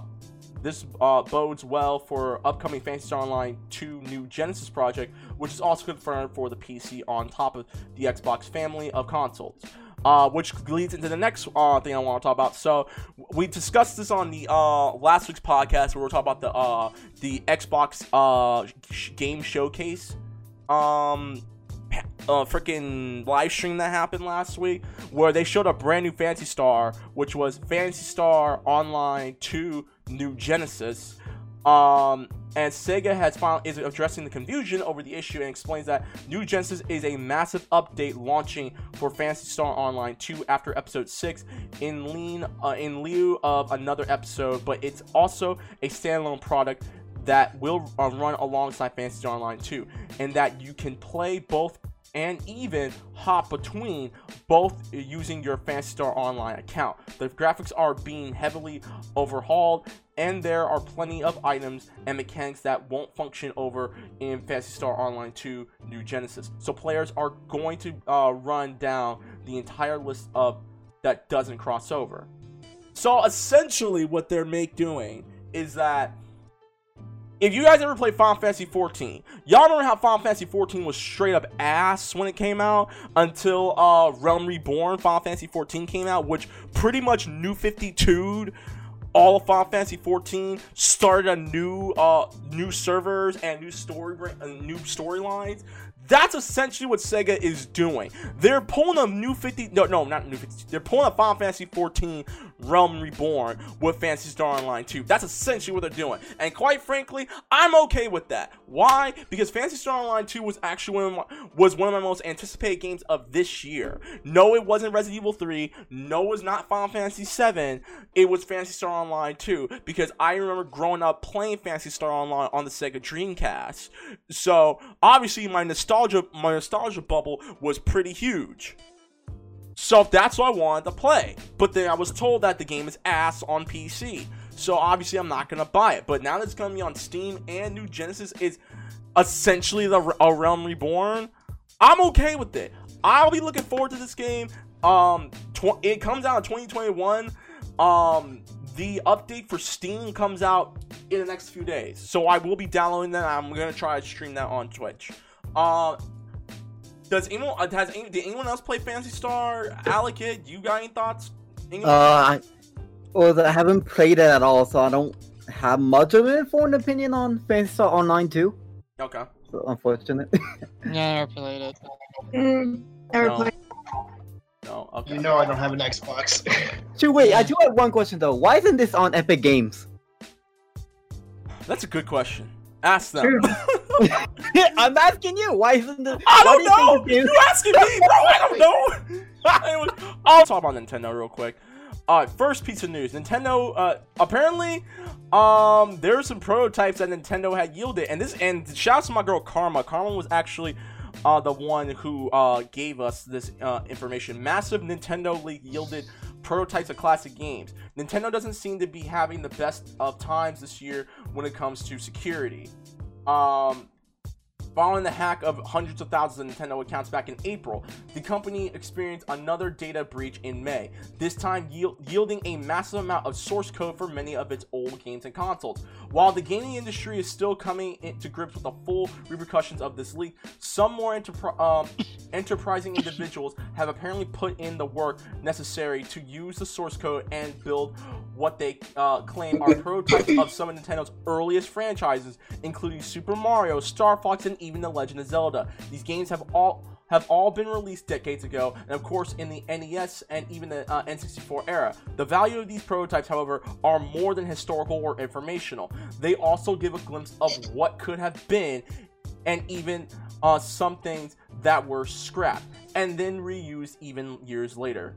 this uh, bodes well for upcoming Phantasy Star Online 2 new Genesis project, which is also confirmed for the PC on top of the Xbox family of consoles. Uh, which leads into the next uh, thing I want to talk about. So we discussed this on the uh, last week's podcast where we are talking about the uh, the Xbox uh, sh- game showcase. Um, uh, freaking live stream that happened last week where they showed a brand new Phantasy Star, which was Phantasy Star Online 2 New Genesis. Um, and Sega has found is addressing the confusion over the issue and explains that New Genesis is a massive update launching for Phantasy Star Online 2 after Episode 6 in lean uh, in lieu of another episode, but it's also a standalone product that will uh, run alongside Phantasy Star Online 2, and that you can play both and even hop between both using your Phantasy Star Online account. The graphics are being heavily overhauled, and there are plenty of items and mechanics that won't function over in Phantasy Star Online 2 New Genesis. So players are going to uh, run down the entire list of that doesn't cross over. So essentially, what they're make doing is that if you guys ever played Final Fantasy 14, y'all remember how Final Fantasy 14 was straight up ass when it came out until uh, Realm Reborn Final Fantasy 14 came out, which pretty much new 52'd all of Final Fantasy 14, started a new uh new servers and new story uh, new storylines. That's essentially what Sega is doing. They're pulling a new 50 no no not new 50. They're pulling a Final Fantasy 14 Realm Reborn with Phantasy Star Online 2. That's essentially what they're doing. And quite frankly, I'm okay with that. Why? Because Phantasy Star Online 2 was actually one of my, was one of my most anticipated games of this year. No, it wasn't Resident Evil 3. No, it was not Final Fantasy 7. It was Phantasy Star Online 2 because I remember growing up playing Fantasy Star Online on the Sega Dreamcast. So, obviously my nostalgia my nostalgia bubble was pretty huge. So that's what I wanted to play. But then I was told that the game is ass on PC. So obviously I'm not gonna buy it. But now that it's gonna be on Steam and New Genesis is essentially the a Realm Reborn, I'm okay with it. I'll be looking forward to this game. Um, tw- it comes out in 2021. Um, the update for Steam comes out in the next few days, so I will be downloading that. I'm gonna try to stream that on Twitch. Uh, Does anyone uh, has any, did anyone else play Phantasy Star? Alec, you got any thoughts? Anyone? Uh, I, well, I haven't played it at all, so I don't have much of an informed opinion on Phantasy Star Online too. okay. So unfortunate. (laughs) Yeah, I never played it. Mm, never No. played. No. Okay. You know I don't have an Xbox. (laughs) so wait, I do have one question though. Why isn't this on Epic Games? That's a good question. Ask them. (laughs) (laughs) I'm asking you. Why isn't this? I don't do you know. Asking me, (laughs) bro? I don't know. (laughs) I'll talk about Nintendo real quick. Uh, first piece of news: Nintendo. Uh, apparently, um, there are some prototypes that Nintendo had yielded, and this and shouts to my girl Karma. Karma was actually uh, the one who uh, gave us this uh, information. Massive Nintendo League yielded prototypes of classic games. Nintendo doesn't seem to be having the best of times this year when it comes to security. Um, Following the hack of hundreds of thousands of Nintendo accounts back in April, the company experienced another data breach in May, this time yield- yielding a massive amount of source code for many of its old games and consoles. While the gaming industry is still coming into grips with the full repercussions of this leak, some more um, (coughs) enterprising individuals have apparently put in the work necessary to use the source code and build what they uh, claim are prototypes of some of Nintendo's earliest franchises, including Super Mario, Star Fox, and even The Legend of Zelda. These games have all have all been released decades ago, and of course in the NES and even the uh, N64 era. The value of these prototypes, however, are more than historical or informational. They also give a glimpse of what could have been, and even uh, some things that were scrapped and then reused even years later.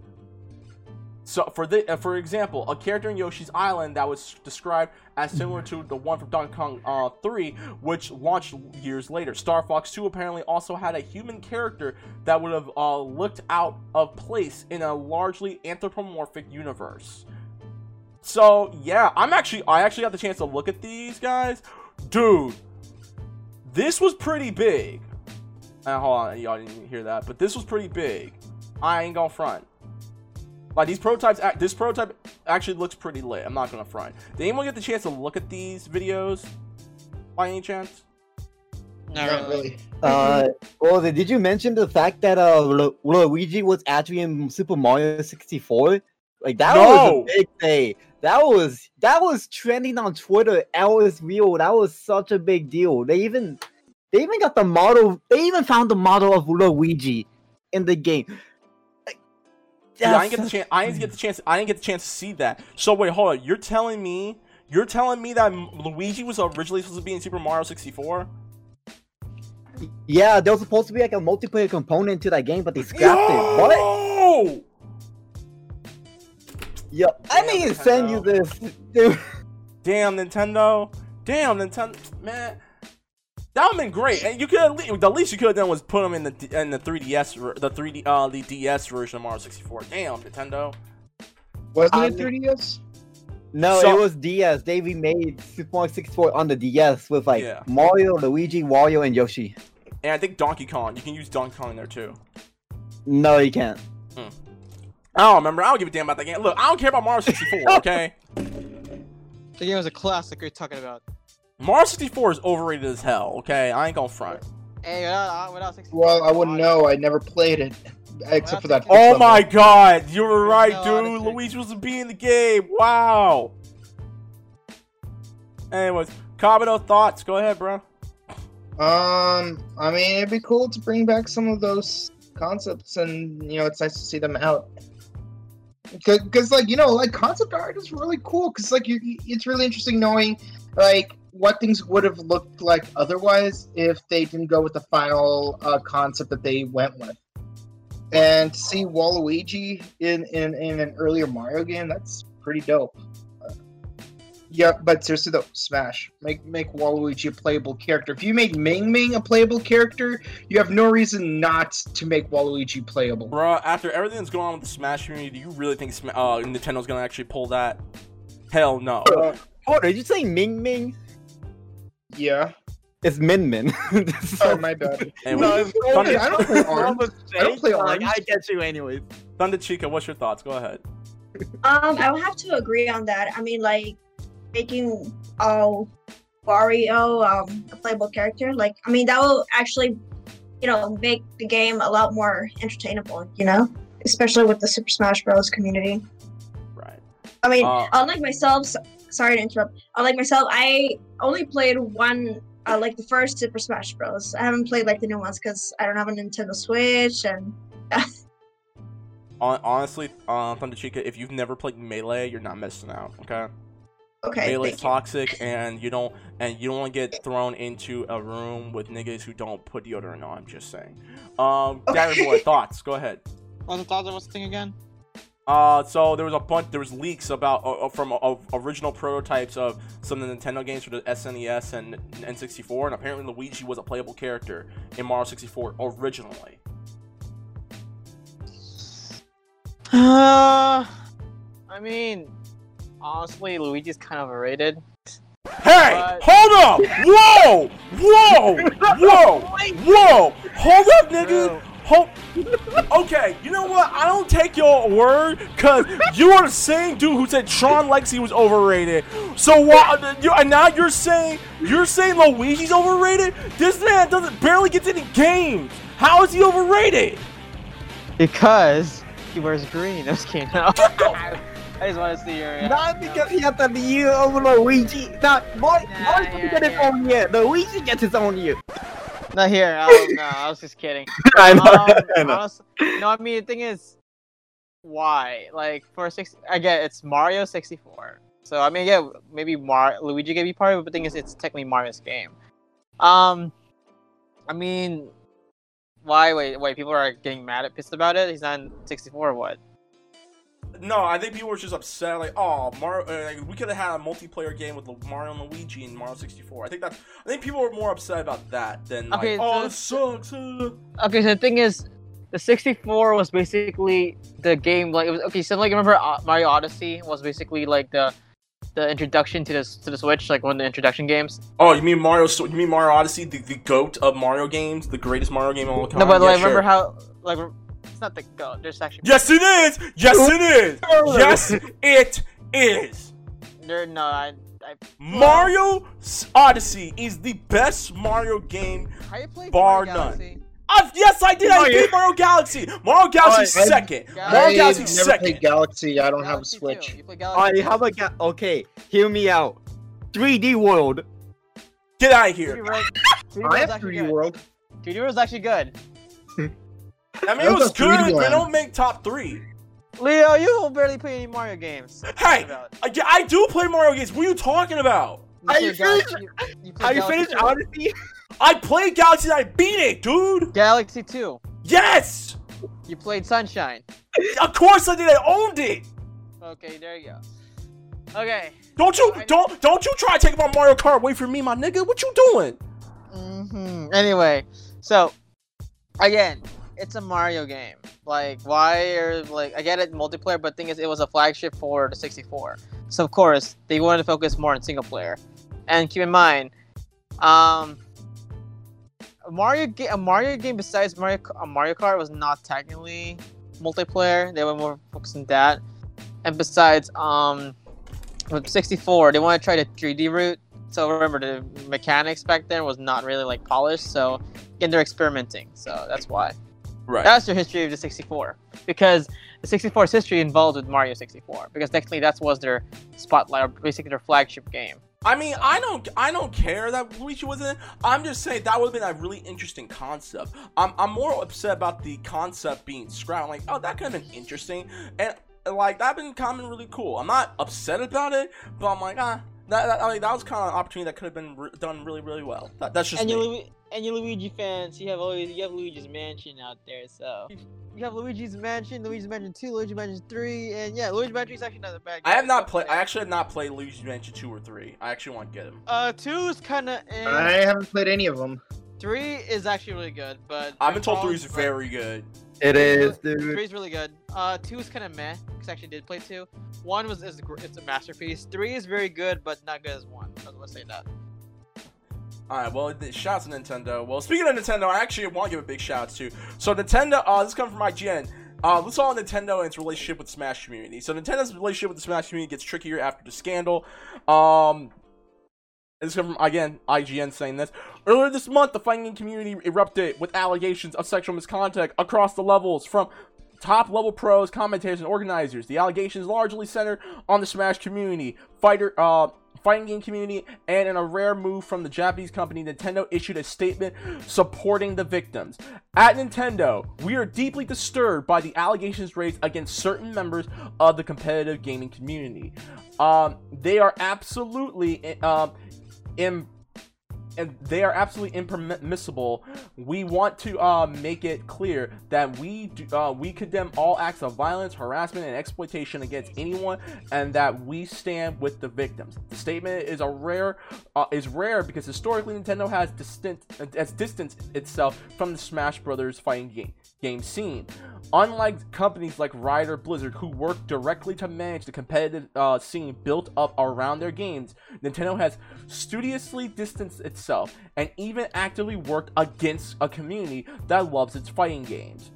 So for the uh, for example, a character in Yoshi's Island that was described as similar to the one from Donkey Kong uh, 3, which launched years later. Star Fox 2 apparently also had a human character that would have uh, looked out of place in a largely anthropomorphic universe. So yeah, I'm actually I actually got the chance to look at these guys, dude. This was pretty big. Uh, hold on, y'all didn't hear that, but this was pretty big. I ain't gonna front. Like these prototypes, act- this prototype actually looks pretty lit. I'm not gonna front. Did anyone get the chance to look at these videos by any chance? Not Not really. really. Uh, (laughs) well, did you mention the fact that uh Lu- Luigi was actually in Super Mario 64? Like that was a big day. That was that was trending on Twitter. That was real. That was such a big deal. They even they even got the model. They even found the model of Luigi in the game. Yeah, I didn't get the chance. I didn't get the chance. I didn't get the chance to see that. So wait, hold on. You're telling me? You're telling me that Luigi was originally supposed to be in Super Mario 64? Yeah, there was supposed to be like a multiplayer component to that game, but they scrapped it. What? Yo, I need to send you this, dude. Damn Nintendo. Damn Nintendo. Man, that would've been great. And you could at least, the least you could have done was put them in the in the 3DS, the 3D, uh, the DS version of Mario 64. Damn Nintendo. Wasn't I it 3DS? No, So- it was DS. They remade Super Mario 64 on the DS with like Yeah. Mario, Luigi, Wario, and Yoshi. And I think Donkey Kong. You can use Donkey Kong in there too. No, you can't. I don't remember. I don't give a damn about that game. Look, I don't care about Mario 64. (laughs) Okay. The game was a classic. You're talking about. Mario 64 is overrated as hell. Okay, I ain't gonna front. Hey, without, uh, without 64. Well, I wouldn't know. I never played it, (laughs) except for that. Oh first my level. god, you were right, No, dude. honestly. Luigi was to be in the game. Wow. Anyways, Kabuto, thoughts? Go ahead, bro. Um, I mean, it'd be cool to bring back some of those concepts, and you know, it's nice to see them out. Because, like, you know, like concept art is really cool. Because, like, you, you- it's really interesting knowing, like, what things would have looked like otherwise if they didn't go with the final uh, concept that they went with. And to see Waluigi in, in in an earlier Mario game, that's pretty dope. Uh, yeah, but seriously though, Smash make make Waluigi a playable character. If you made Ming Ming a playable character, you have no reason not to make Waluigi playable. Bro, after everything that's going on with the Smash community, do you really think uh, Nintendo's gonna actually pull that? Hell no. Uh, Oh, did you say Ming Ming? Yeah. It's Min Min. (laughs) Oh my bad. Anyway, I Thunder, don't play Arms. I don't play Like, Arms. I get you anyways. Thunder Chica, what's your thoughts? Go ahead. Um, I would have to agree on that. I mean, like making uh Wario um a playable character. Like, I mean, that will actually you know, make the game a lot more entertainable. You know, especially with the Super Smash Bros. community. Right. I mean, Uh, unlike myself, s- sorry to interrupt. Unlike myself, I only played one, uh, like the first Super Smash Bros. I haven't played like the new ones because I don't have a Nintendo Switch, and honestly, uh, Thunder Chica, if you've never played Melee, you're not missing out. Okay. okay, Melee's thank you. toxic, and you don't and you don't want to get thrown into a room with niggas who don't put deodorant on. I'm just saying. Um, Gary Okay. boy, thoughts? Go ahead. What's the thought of what's the thing again? Uh, so there was a bunch. There was leaks about uh, uh, from uh, original prototypes of some of the Nintendo games for the SNES and N64, and apparently Luigi was a playable character in Mario 64 originally. Uh, I mean, honestly, Luigi's kind of overrated. Hey, But- hold up! Whoa, whoa, (laughs) whoa, whoa! Hold up, nigga. Hold. Okay, you know what? I don't take your word because you are the same dude who said Tron Legacy was overrated. So why? You, and now you're saying you're saying Luigi's overrated? This man doesn't barely get to any games. How is he overrated? Because he wears green. (laughs) I'm just kidding. (laughs) I just want to see your. Not because he has the year over Luigi. Not boy, Nah, boy yeah, get his yeah. own year. Luigi gets his own year. (laughs) Not here. Oh, no, I was just kidding. (laughs) I know. Um, (laughs) I know. no, I mean the thing is, why? Like for six, I get it's Mario 64. So I mean, yeah, maybe Mar- Luigi can be part of it, but the thing is, it's technically Mario's game. Um, I mean, why? Wait, wait. People are getting mad at pissed about it. He's not in 64 or what? No, I think people were just upset. Like, oh, Mario, like, we could have had a multiplayer game with Mario and Luigi in Mario 64. I think that's. I think people were more upset about that than like, Okay, oh, so- this sucks. uh." (laughs) Okay, so the thing is, the 64 was basically the game. Like, it was okay. So like, remember uh, Mario Odyssey was basically like the the introduction to this to the Switch, like one of the introduction games. Oh, you mean Mario? You mean Mario Odyssey, the, the goat of Mario games, the greatest Mario game of all time? No, but Yeah, like, sure. remember how like it's not the go. There's actually Yes, it is. Yes, it is. Yes, it is. there. No, I. I Mario Odyssey is the best Mario game. how Bar Mario none. Galaxy? i yes, I did. I Mario- beat Mario Galaxy. Mario Galaxy oh, I- second. I- Mario I Galaxy never second. played Galaxy. I don't have a Switch. Too. You play I Galaxy. have a ga- okay. Hear me out. 3D World. Get out of here. 3D World, 3D I World's have actually 3D. World. 3D World's actually good. (laughs) I mean, it was was a 3D good, but one. it don't make top three. Leo, you don't barely play any Mario games. What are you Hey, about? I, I do play Mario games. What are you talking about? Are play you Galaxy- you- you Are you Galaxy finished 2? Odyssey? (laughs) I played Galaxy and I beat it, dude. Galaxy 2. Yes. You played Sunshine. Of course I did. I owned it. Okay, there you go. Okay. Don't you I- don't don't you try to take my Mario Kart away from me, my nigga. What you doing? Mm-hmm. Anyway, so again, it's a Mario game. Like, why are like I get it multiplayer, but thing is, it was a flagship for the 64. So of course they wanted to focus more on single player. And keep in mind, um, a Mario ga- a Mario game besides Mario a Mario Kart was not technically multiplayer. They were more focused on that. And besides, um, with 64, they want to try the 3D route. So remember, the mechanics back then was not really like polished. So again, they're experimenting. So that's why. Right. That's the history of the 64. Because the 64's history involved with Mario 64. Because technically that was their spotlight, or basically their flagship game. I mean, I don't, I don't care that Luigi was in it. I'm just saying that would have been a really interesting concept. I'm, I'm more upset about the concept being scrapped. I'm like, oh, that could have been interesting, and like that been kind of really cool. I'm not upset about it, but I'm like, ah, that, that, like, that was kind of an opportunity that could have been re- done really, really well. That, that's just and me. Lu- and you Luigi fans, you have always you have Luigi's Mansion out there, so you have Luigi's Mansion, Luigi's Mansion Two, Luigi's Mansion Three, and yeah, Luigi's Mansion is actually not a bad. I have not played. I actually have not played Luigi's Mansion two or three. I actually want to get them. Uh, two is kind of. Eh. I haven't played any of them. Three is actually really good, but I've been told three is very good. It is, dude. Three is really good. Uh, two is kind of meh because I actually did play two. One was is it's a masterpiece. Three is very good, but not good as one. I was gonna say that. Alright, well, th- shouts to Nintendo. Well, speaking of Nintendo, I actually want to give a big shout out to. So, Nintendo, uh, this comes from IGN. Uh, let's all Nintendo and its relationship with the Smash community. So, Nintendo's relationship with the Smash community gets trickier after the scandal. Um, This is from again IGN saying this. Earlier this month, the fighting community erupted with allegations of sexual misconduct across the levels from top level pros, commentators, and organizers. The allegations largely centered on the Smash community, fighter, uh, fighting game community, and in a rare move from the Japanese company, Nintendo issued a statement supporting the victims. At Nintendo, we are deeply disturbed by the allegations raised against certain members of the competitive gaming community. Um, they are absolutely um, and they are absolutely impermissible. We want to uh, make it clear that we do, uh, we condemn all acts of violence, harassment, and exploitation against anyone, and that we stand with the victims. The statement is a rare uh, is rare because historically Nintendo has distant has distanced itself from the Smash Brothers fighting game game scene. Unlike companies like Riot or Blizzard, who work directly to manage the competitive uh, scene built up around their games, Nintendo has studiously distanced itself and even actively worked against a community that loves its fighting games.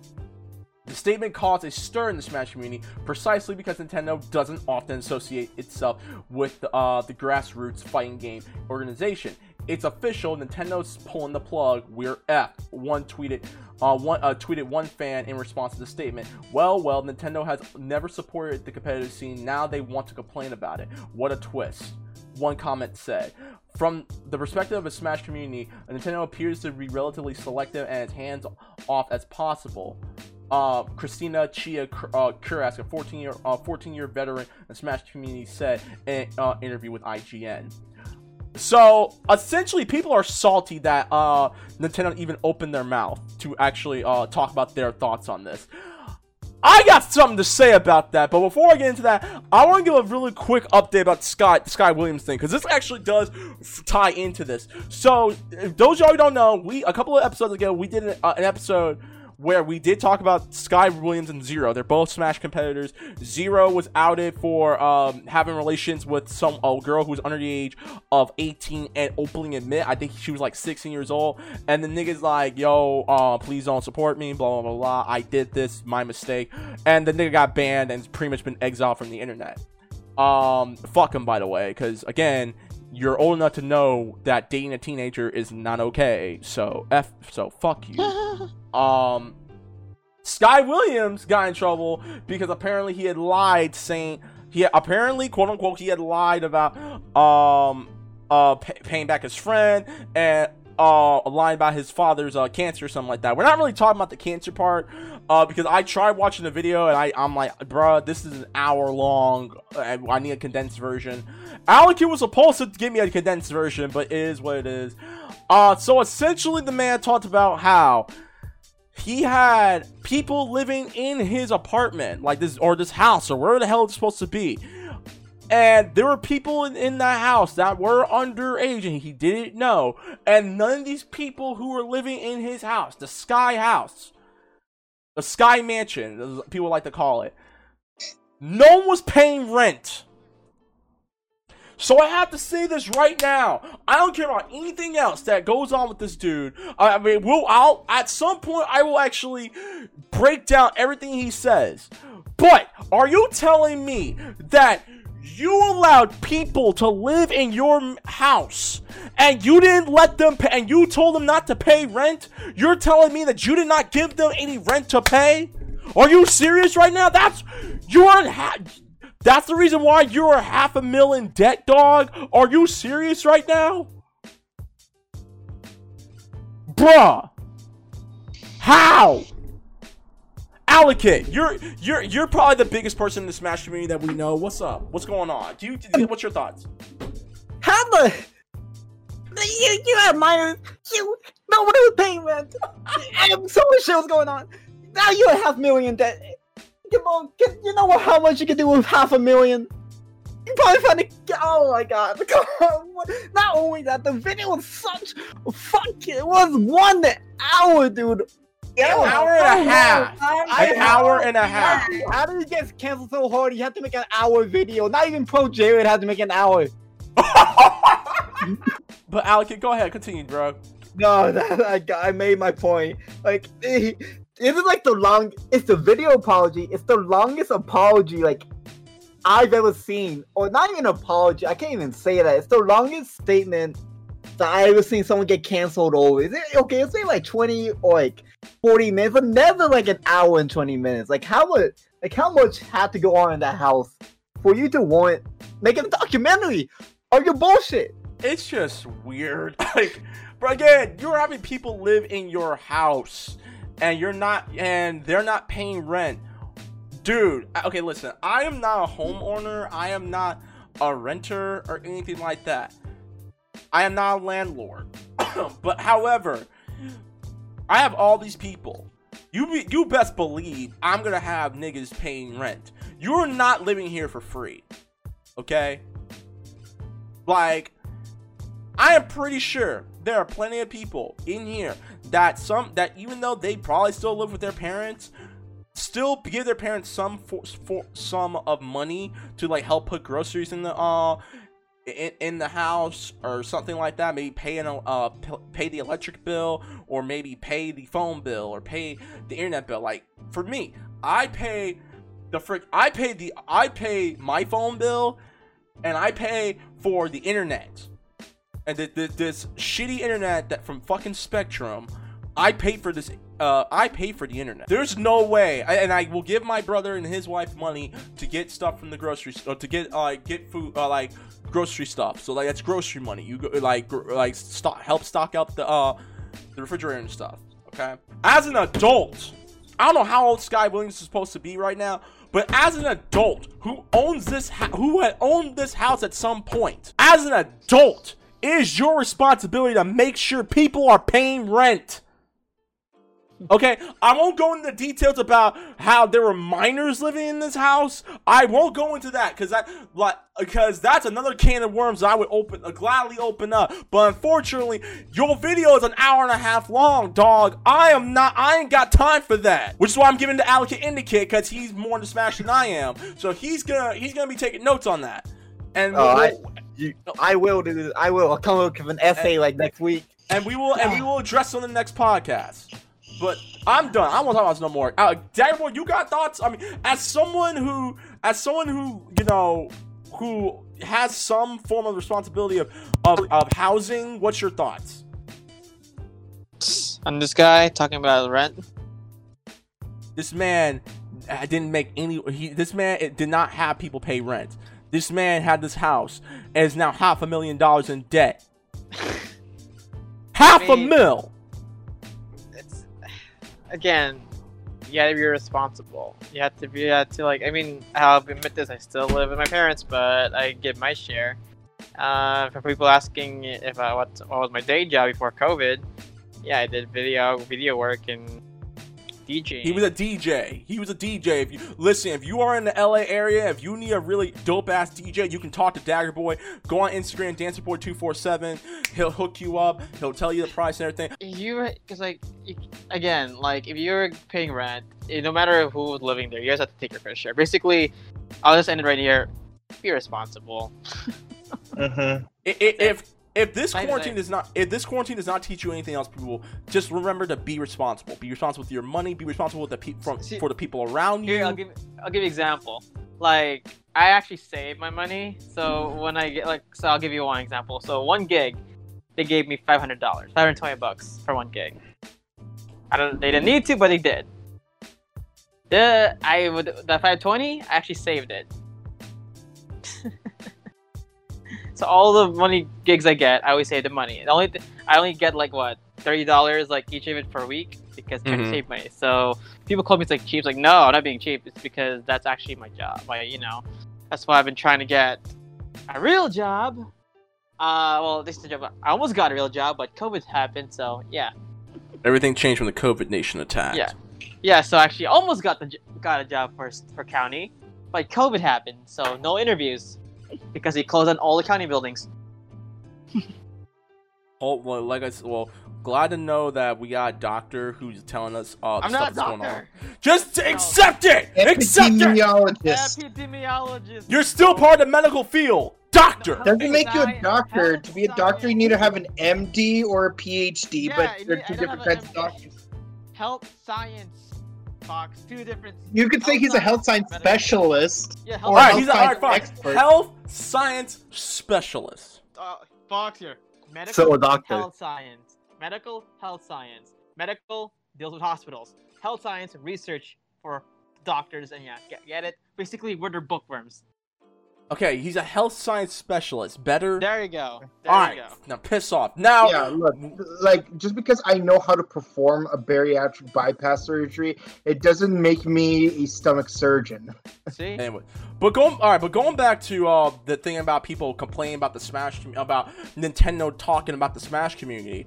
The statement caused a stir in the Smash community precisely because Nintendo doesn't often associate itself with uh, the grassroots fighting game organization. It's official. Nintendo's pulling the plug. We're F. One tweeted, uh, one uh, tweeted one fan in response to the statement. Well, well, Nintendo has never supported the competitive scene. Now they want to complain about it. What a twist. One comment said. From the perspective of a Smash community, Nintendo appears to be relatively selective and as hands off as possible. Uh, Christina Chia uh, Kurask, a 14 year uh, 14 year veteran in Smash community, said in an uh, interview with IGN. So essentially, people are salty that uh, Nintendo even opened their mouth to actually uh, talk about their thoughts on this. I got something to say about that, but before I get into that, I want to give a really quick update about Sky Sky Williams thing because this actually does tie into this. So, those y'all who don't know, we a couple of episodes ago we did an, uh, an episode where we did talk about Sky Williams and Zero. They're both Smash competitors. Zero was outed for um, having relations with some a girl who's under the age of 18 and openly admit I think she was like 16 years old. And the nigga's like, "Yo, uh, please don't support me." Blah blah blah. blah. I did this, my mistake. And the nigga got banned and pretty much been exiled from the internet. Um, fuck him by the way, because again, you're old enough to know that dating a teenager is not okay. So f so fuck you. (laughs) um, Sky Williams got in trouble because apparently he had lied, saying he apparently quote unquote he had lied about um uh pay- paying back his friend and uh lying about his father's uh cancer or something like that. We're not really talking about the cancer part uh because I tried watching the video and I I'm like, bruh, this is an hour long. I, I need a condensed version. Alec was supposed to give me a condensed version, but it is what it is. Uh so essentially the man talked about how he had people living in his apartment, like this or this house or wherever the hell it's supposed to be. And there were people in, in that house that were underage and he didn't know. And none of these people who were living in his house, the Sky House, the Sky Mansion, as people like to call it, no one was paying rent. So I have to say this right now. I don't care about anything else that goes on with this dude. I mean, we'll, I'll at some point I will actually break down everything he says. But are you telling me that you allowed people to live in your house and you didn't let them pay and you told them not to pay rent? You're telling me that you did not give them any rent to pay? Are you serious right now? That's you are ha- that's the reason why you're half a mil in debt, dog. Are you serious right now? Bruh. How? Allocate. You're you're you're probably the biggest person in the Smash community that we know. What's up? What's going on? Do you what's your thoughts? How the? You, you had minor. You nobody was paying rent. so much shit was going on. Now you have half million debt. Come on, can, you know how much you can do with half a million? You probably find it. Oh my god! (laughs) Not only that, the video was such fuck. It was one hour, dude. An hour and a half. An hour and a half. How did it get canceled so hard? You had to make an hour video. Not even ProJared had to make an hour. (laughs) But Alec, go ahead, continue, bro. No, (laughs) that, I, I made my point. Like, (laughs) it, it is like the long. It's the video apology. It's the longest apology like I've ever seen, or not even apology. I can't even say that. It's the longest statement I ever seen someone get canceled. Is it okay? It's maybe like twenty or like forty minutes, but never like an hour and twenty minutes. Like how much? Like how much had to go on in that house for you to want make a documentary of your bullshit? it's just weird. (laughs) Like, but again, you're having people live in your house, and you're not, and they're not paying rent, dude. Okay, listen, I am not a homeowner. I am not a renter or anything like that. I am not a landlord. (coughs) but however, I have all these people. You be, you best believe I'm gonna have niggas paying rent. You're not living here for free, okay? Like, I am pretty sure there are plenty of people in here that some that even though they probably still live with their parents, still give their parents some for, for some of money to like help put groceries in the uh in, in the house or something like that. Maybe pay an uh pay the electric bill or maybe pay the phone bill or pay the internet bill. Like for me, I pay the frick I pay the I pay my phone bill and I pay for the internet and th- th- this shitty internet that from fucking Spectrum, I pay for this. Uh, I pay for the internet. There's no way, and I will give my brother and his wife money to get stuff from the grocery store to get uh get food uh, like grocery stuff. So like that's grocery money. You go like gr- like stock help stock up the uh the refrigerator and stuff. Okay. As an adult, I don't know how old Sky Williams is supposed to be right now, but as an adult who owns this, ha- who had owned this house at some point, as an adult, it is your responsibility to make sure people are paying rent. Okay, I won't go into details about how there were minors living in this house. I won't go into that because that, like, because that's another can of worms I would open, uh, gladly open up. But unfortunately, your video is an hour and a half long, dog. I am not, I ain't got time for that. Which is why I'm giving the Alec Indicate because he's more into Smash than I am. So he's gonna, he's gonna be taking notes on that. And Oh, we'll- I, you, I will do this. I will. I'll come up with an essay like next week. and we will and we will address on the next podcast. But I'm done. I won't talk about this no more. Uh, Daggerboy, you got thoughts? I mean, as someone who, as someone who, you know, who has some form of responsibility of of, of housing, what's your thoughts? On this guy talking about rent. This man uh, didn't make any. He, this man uh, did not have people pay rent. This man had this house and is now half a million dollars in debt. (laughs) half a mean- mil. Again, you gotta be responsible. You have to be you have to like. I mean, I'll admit this. I still live with my parents, but I get my share. Uh, for people asking if I what, what was my day job before COVID, yeah, I did video video work and DJing. He was a DJ. He was a DJ. If you listen, if you are in the LA area, if you need a really dope ass DJ, you can talk to Dagger Boy. Go on Instagram, DancerBoy247. He'll hook you up. He'll tell you the price and everything. you because like again like if you're paying rent eh, no matter who's living there you guys have to take your fair share basically i'll just end it right here be responsible Mhm. (laughs) I- i- If if this quarantine does not if this quarantine does not teach you anything else, people, just remember to be responsible. Be responsible with your money. Be responsible with the pe- from, See- for the people around you. here i'll give i'll give you an example like i actually save my money so when i get like so i'll give you one example so one gig they gave me $500 520 bucks for one gig i don't they didn't need to but they did the i would the 520 i actually saved it (laughs) so all the money gigs i get i always save the money. The only th- i only get like what $30 like each of it per week because i Mhm. save money. So people call me it's like cheap. It's like no i'm not being cheap. It's because that's actually my job. My you know that's why i've been trying to get a real job. Uh well this is the job. I almost got a real job but covid happened so yeah. Everything changed when the COVID nation attacked. Yeah. yeah so actually almost got the got a job for for county but covid happened so no interviews (laughs) because he closed down all the county buildings (laughs) Oh, well, like I said, well, glad to know that we got a doctor who's telling us uh, the i'm stuff not a that's going on. doctor Just accept it. Accept it. Epidemiologist. epidemiologist You're still part of the medical field, doctor. Doesn't make you a doctor. To be a doctor, you need to have an MD or a PhD, Yeah, but they're two different kinds of doctors. health science Fox. Two different. You could say he's a health science medical- specialist. Yeah, or health All right, health he's a, all right, science fine. expert. Health science specialist. uh, Fox here. Medical So a doctor. health science. Medical health science. Medical deals with hospitals. Health science research for doctors and yeah, get, get it? Basically, we're their bookworms. Okay, he's a health science specialist. Better. There you go. There all you right, go. now piss off. Now, Yeah, look, like just because I know how to perform a bariatric bypass surgery, it doesn't make me a stomach surgeon. See? Anyway, but going all right, but going back to uh, the thing about people complaining about the Smash about Nintendo talking about the Smash community.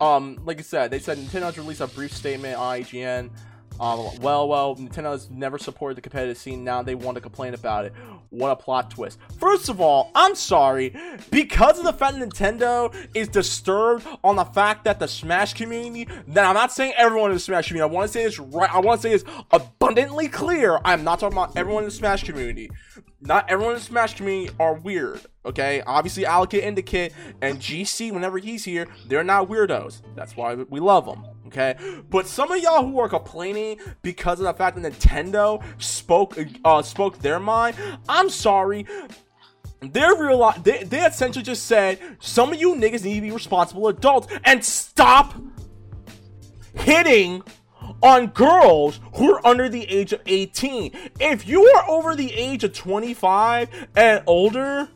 Um, like I said, they said Nintendo's released a brief statement on IGN. Um, well, well, Nintendo has never supported the competitive scene. Now they want to complain about it. What a plot twist! First of all, I'm sorry because of the fact Nintendo is disturbed on the fact that the Smash community. Now, I'm not saying everyone in the Smash community. I want to say this right. I want to say this abundantly clear. I'm not talking about everyone in the Smash community. Not everyone in the Smash community are weird. Okay, obviously Allocate Indicate and GC whenever he's here, they're not weirdos. That's why we love them. Okay, but some of y'all who are complaining because of the fact that Nintendo spoke uh, spoke their mind, I'm sorry. They're real. They, they essentially just said some of you niggas need to be responsible adults and stop hitting on girls who are under the age of 18. If you are over the age of 25 and older,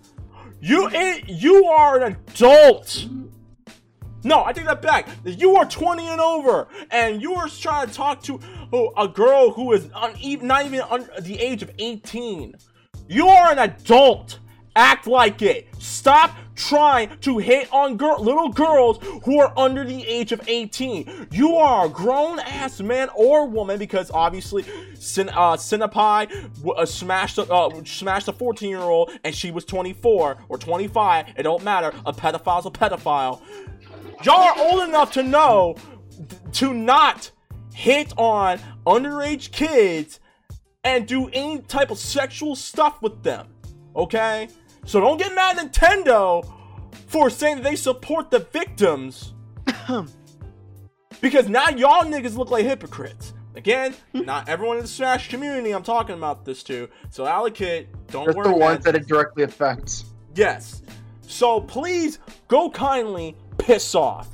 you it, you are an adult. No, I take that back. You are 20 and over, and you are trying to talk to a girl who is not even under the age of 18. You are an adult. Act like it. Stop trying to hit on girl, little girls who are under the age of 18. You are a grown ass man or woman because obviously Sin, uh, Cinnpie uh, smashed a, uh, smashed a 14 year old and she was 24 or 25. It don't matter. A pedophile's a pedophile. Y'all are old enough to know to not hit on underage kids and do any type of sexual stuff with them. Okay? So don't get mad at Nintendo for saying that they support the victims. (clears throat) because now y'all niggas look like hypocrites. Again, not everyone in the Smash community I'm talking about this to. So allocate, don't Just worry. the ones that it directly affects. Yes. So please go kindly piss off.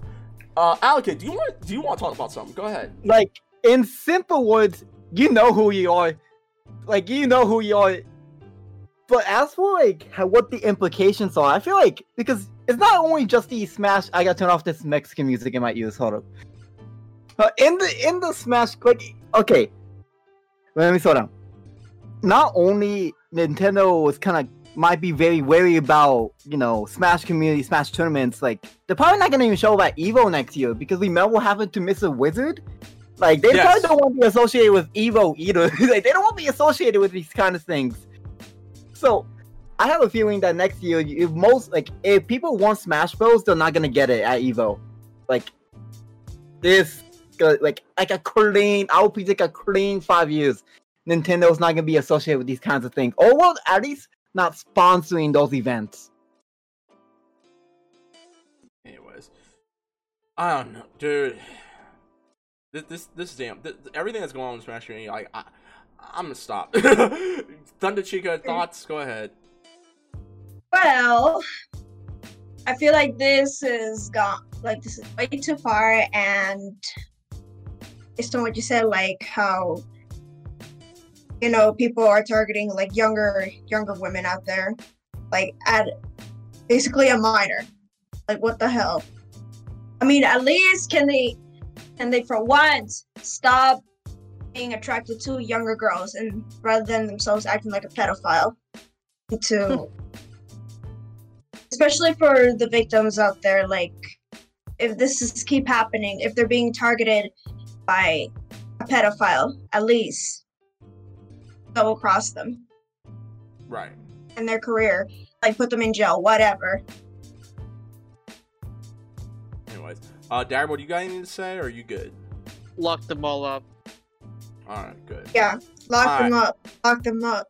Uh allocate, do you want do you want to talk about something? Go ahead. like in simple words, you know who you are. Like you know who you are. But as for like how, what the implications are, I feel like because it's not only just the Smash. I gotta turn off this Mexican music in my ears. Hold up. Uh, in the in the Smash, like okay, let me slow down. Not only Nintendo was kind of might be very wary about you know Smash community, Smash tournaments. Like they're probably not gonna even show up at Evo next year because we remember what happened to Mr. Wizard. Like they Yes. probably don't want to be associated with Evo either. (laughs) like they don't want to be associated with these kind of things. So I have a feeling that next year, if most like if people want Smash Bros, they're not gonna get it at Evo. Like this, uh, like like a clean. I would predict a clean five years. Nintendo's not gonna be associated with these kinds of things, or well, at least not sponsoring those events. Anyways, I don't know, dude. This this this damn this, everything that's going on in Smash Community, like I, I'm gonna stop. (laughs) Thunder Chica, mm. thoughts? Go ahead. Well, I feel like this is gone. Like this is way too far, and based on what you said, like how you know people are targeting like younger younger women out there, like at basically a minor. Like what the hell? I mean, at least can they can they for once stop being attracted to younger girls and rather than themselves acting like a pedophile to (laughs) especially for the victims out there like if this is keep happening if they're being targeted by a pedophile at least double cross them Right. and their career like put them in jail whatever Anyways, uh, Darryl, do you got anything to say, or are you good? Lock them all up. All right, good. yeah lock All them up lock them up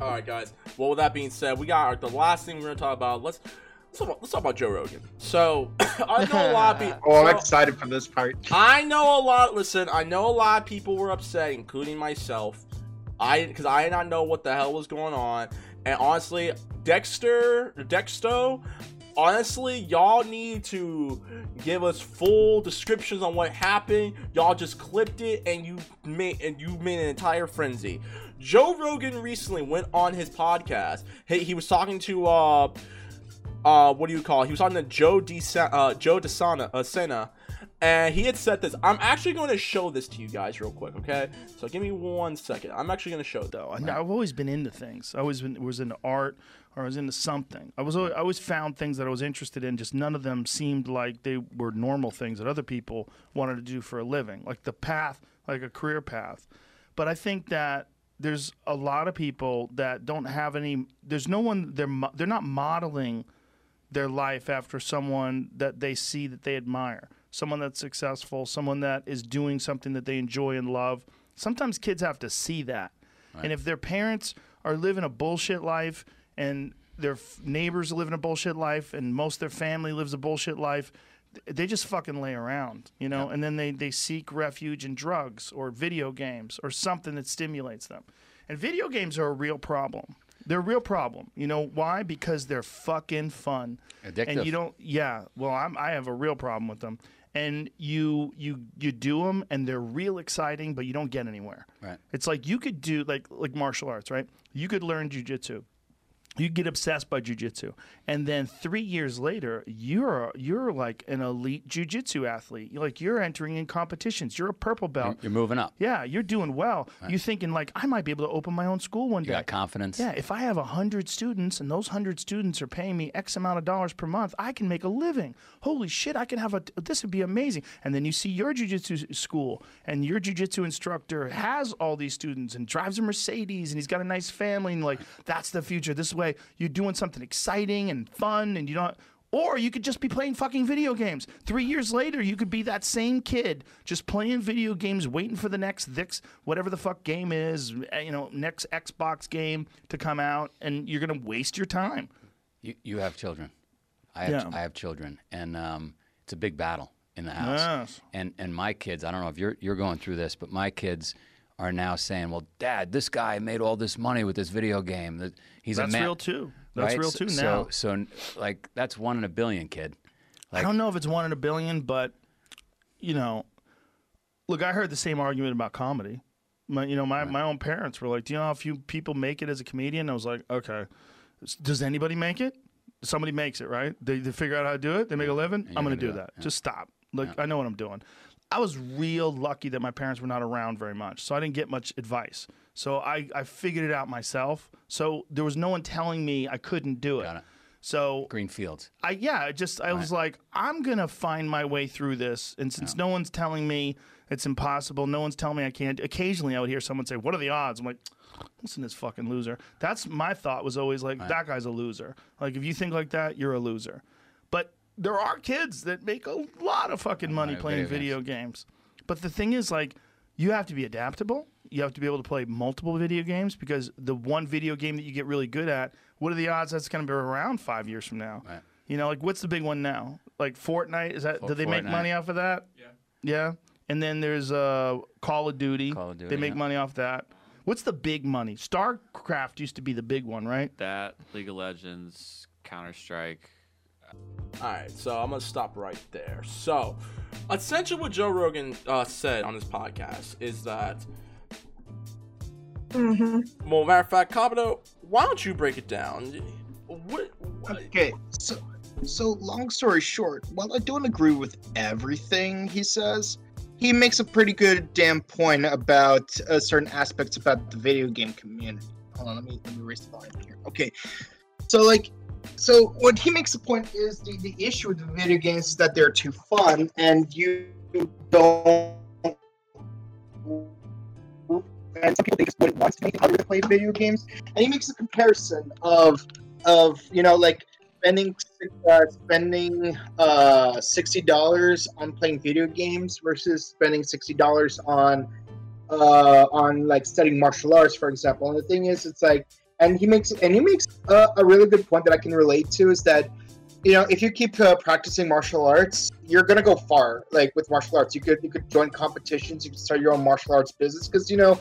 All right, guys. Well, with that being said, we got our, the last thing we're gonna talk about. Let's let's talk about, let's talk about Joe Rogan. So (coughs) I know a lot of (laughs) people. Oh, I'm so- excited for this part. I know a lot. Listen, I know a lot of people were upset, including myself. I because I did not know what the hell was going on, and honestly, Dexter, Dexto, honestly, y'all need to give us full descriptions on what happened. Y'all just clipped it, and you made and you made an entire frenzy. Joe Rogan recently went on his podcast. He, he was talking to uh uh what do you call it? He was talking to Joe De uh Joe De Sena uh, Sena, and he had said this. I'm actually going to show this to you guys real quick, okay? So give me one second. I'm actually going to show though. though. I've always been into things. I always been, was into art or I was into something. I was always, I always found things that I was interested in. Just none of them seemed like they were normal things that other people wanted to do for a living, like the path, like a career path. But I think that there's a lot of people that don't have any. There's no one. They're mo- they're not modeling their life after someone that they see that they admire, someone that's successful, someone that is doing something that they enjoy and love. Sometimes kids have to see that. And if their parents are living a bullshit life and their f- neighbors are living a bullshit life and most of their family lives a bullshit life, th- they just fucking lay around, you know, and then they, they seek refuge in drugs or video games or something that stimulates them. And video games are a real problem. They're a real problem. You know why? Because they're fucking fun. Addictive. And you don't yeah, well I'm, I have a real problem with them. And you you you do them and they're real exciting but you don't get anywhere. Right. It's like you could do like like martial arts, right? You could learn jujitsu. You get obsessed by jujitsu, and then three years later, you're you're like an elite jujitsu athlete. You're like you're entering in competitions. You're a purple belt. you're moving up. Yeah, you're doing well. You're thinking like I might be able to open my own school one You day. got confidence. Yeah, if I have 100 students and those 100 students are paying me X amount of dollars per month, I can make a living. Holy shit, I can have a, this would be amazing. And then you see your jujitsu school and your jujitsu instructor has all these students and drives a Mercedes and he's got a nice family and like, that's the future. This way you're doing something exciting and fun and you don't. Or you could just be playing fucking video games. Three years later, you could be that same kid just playing video games, waiting for the next Vix, whatever the fuck game is, eh, you know, next Xbox game to come out, and you're gonna waste your time. You, you have children. I have, Yeah. I have children, and um, it's a big battle in the house. Yes. And and my kids, I don't know if you're you're going through this, but my kids are now saying, "Well, Dad, this guy made all this money with this video game. That he's That's a man." real too. That's right? real So- too now. So, so like that's one in a billion, kid. I don't know if it's one in a billion, but you know, look, I heard the same argument about comedy. My, you know, my, my own parents were like, "Do you know how few people make it as a comedian?" I was like, "Okay, does anybody make it? Somebody makes it, right? They, they figure out how to do it. They make a living. I'm going gonna do do that. Yeah. Just stop. Like I know what I'm doing." I was real lucky that my parents were not around very much, so I didn't get much advice. So I, I figured it out myself. So there was no one telling me I couldn't do it. Got it. So Green fields. I yeah, I just I was like, I'm gonna find my way through this, and since no one's telling me it's impossible, no one's telling me I can't. Occasionally, I would hear someone say, "What are the odds?" I'm like, "Listen, to this fucking loser." That's my thought was always like, "That guy's a loser." Like if you think like that, you're a loser. But there are kids that make a lot of fucking money Right, playing video video games. But the thing is, like, you have to be adaptable. You have to be able to play multiple video games because the one video game that you get really good at, what are the odds that's going to be around five years from now? Right. You know, like what's the big one now? Like Fortnite? Is that? For- do they make money off of that? Yeah. Yeah. And then there's uh, Call of Duty. Call of Duty, They make yeah. money off that. What's the big money? StarCraft used to be the big one, right? That League of Legends, Counter Strike. All right, so I'm gonna stop right there. So, essentially, what Joe Rogan uh, said on his podcast is that, Mm-hmm. well, matter of fact, Kabuto, why don't you break it down? What? what Okay, so so long story short, while I don't agree with everything he says, he makes a pretty good damn point about uh, certain aspects about the video game community. Hold on, let me let me raise the volume here. Okay, so like, so what he makes a point is the the issue with video games is that they're too fun and you don't. And some people it's what it wants to make other play video games, and he makes a comparison of of you know like spending uh, spending uh, sixty dollars on playing video games versus spending sixty dollars on uh, on like studying martial arts, for example. And the thing is, it's like, and he makes and he makes a, a really good point that I can relate to is that you know, if you keep uh, practicing martial arts, you're gonna go far. Like with martial arts, you could you could join competitions, you could start your own martial arts business because you know,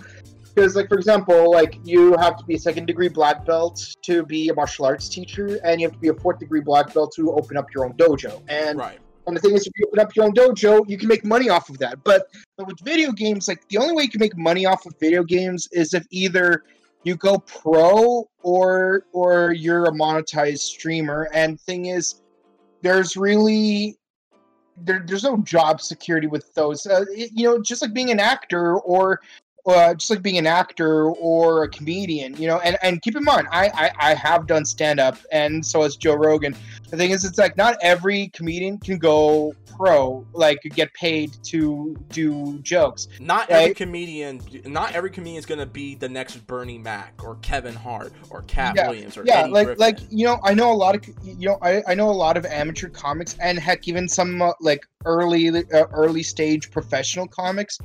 because like for example, like you have to be a second degree black belt to be a martial arts teacher, and you have to be a fourth degree black belt to open up your own dojo. And Right. and the thing is, if you open up your own dojo, you can make money off of that. But, but with video games, like the only way you can make money off of video games is if either you go pro or or you're a monetized streamer. And thing is, there's really there, there's no job security with those. Uh, it- you know, just like being an actor or uh, just like being an actor or a comedian, you know, and, and keep in mind, I, I, I have done stand up and so has Joe Rogan. The thing is, it's like not every comedian can go pro, like get paid to do jokes. Not every comedian, not every comedian is gonna be the next Bernie Mac or Kevin Hart or Katt Yeah, Williams or yeah, Eddie like Griffin. like you know, I know a lot of you know, I, I know a lot of amateur comics and heck, even some uh, like early uh, early stage professional comics.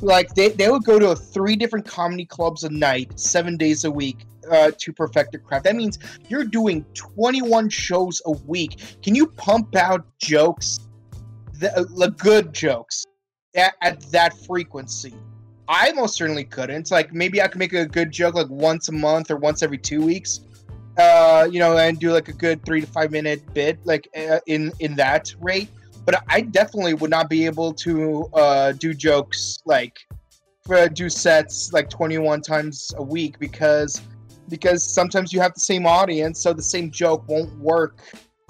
Like they, they would go to three different comedy clubs a night, seven days a week, uh, to perfect their craft. That means you're doing 21 shows a week. Can you pump out jokes, the, uh, the good jokes, at, at that frequency? I most certainly couldn't. It's like maybe I could make a good joke like once a month or once every two weeks, uh, you know, and do like a good three to five minute bit, like uh, in in that rate. But I definitely would not be able to uh, do jokes like uh, do sets like 21 times a week because because sometimes you have the same audience, so the same joke won't work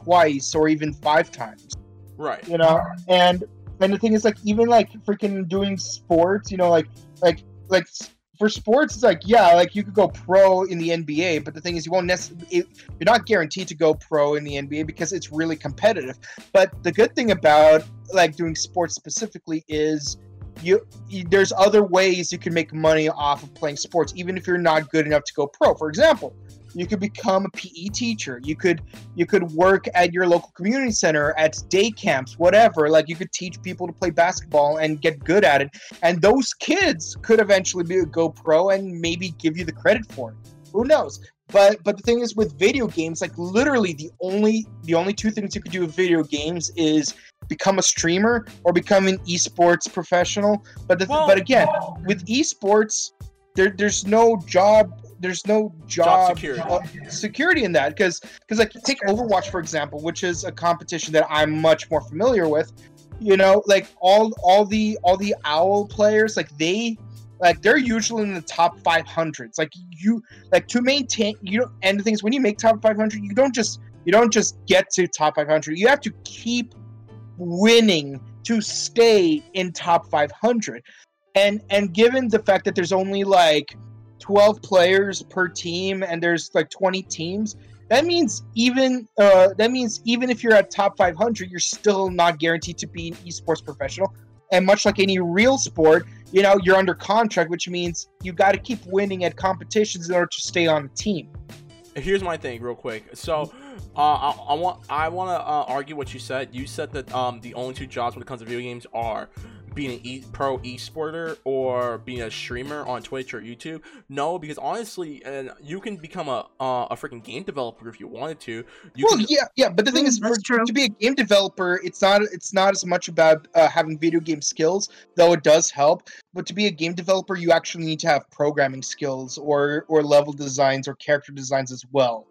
twice or even five times right. you know and and the thing is like even like freaking doing sports you know like like like for sports it's like yeah like you could go pro in the nba but the thing is you won't necessarily you're not guaranteed to go pro in the nba because it's really competitive. But the good thing about like doing sports specifically is you, you there's other ways you can make money off of playing sports even if you're not good enough to go pro. For example you could become a PE teacher. You could you could work at your local community center at day camps whatever. Like you could teach people to play basketball and get good at it. And those kids could eventually be go pro and maybe give you the credit for it. Who knows? But but the thing is with video games like literally the only the only two things you could do with video games is become a streamer or become an esports professional. But the, Well- but again with esports there there's no job there's no Job job, security. uh, security in that because because like take overwatch for example which is a competition that i'm much more familiar with. You know like all all the all the owl players like they like they're usually in the top 500s like you like to maintain you know and the thing is when you make top 500 you don't just you don't just get to top 500 you have to keep winning to stay in top 500 and and given the fact that there's only like 12 players per team and there's like 20 teams that means even uh, that means even if you're at top 500 you're still not guaranteed to be an esports professional and much like any real sport you know you're under contract which means you got to keep winning at competitions in order to stay on the team Here's my thing, real quick. So, uh, I, I want I want to uh, argue what you said. You said that um the only two jobs when it comes to video games are being an e- pro esporter or being a streamer on Twitch or YouTube. No, because honestly, and you can become a uh, a freaking game developer if you wanted to. You well can, yeah yeah but the thing Mm, is for, to be a game developer it's not it's not as much about uh, having video game skills though it does help but to be a game developer you actually need to have programming skills or or level designs or character designs as well.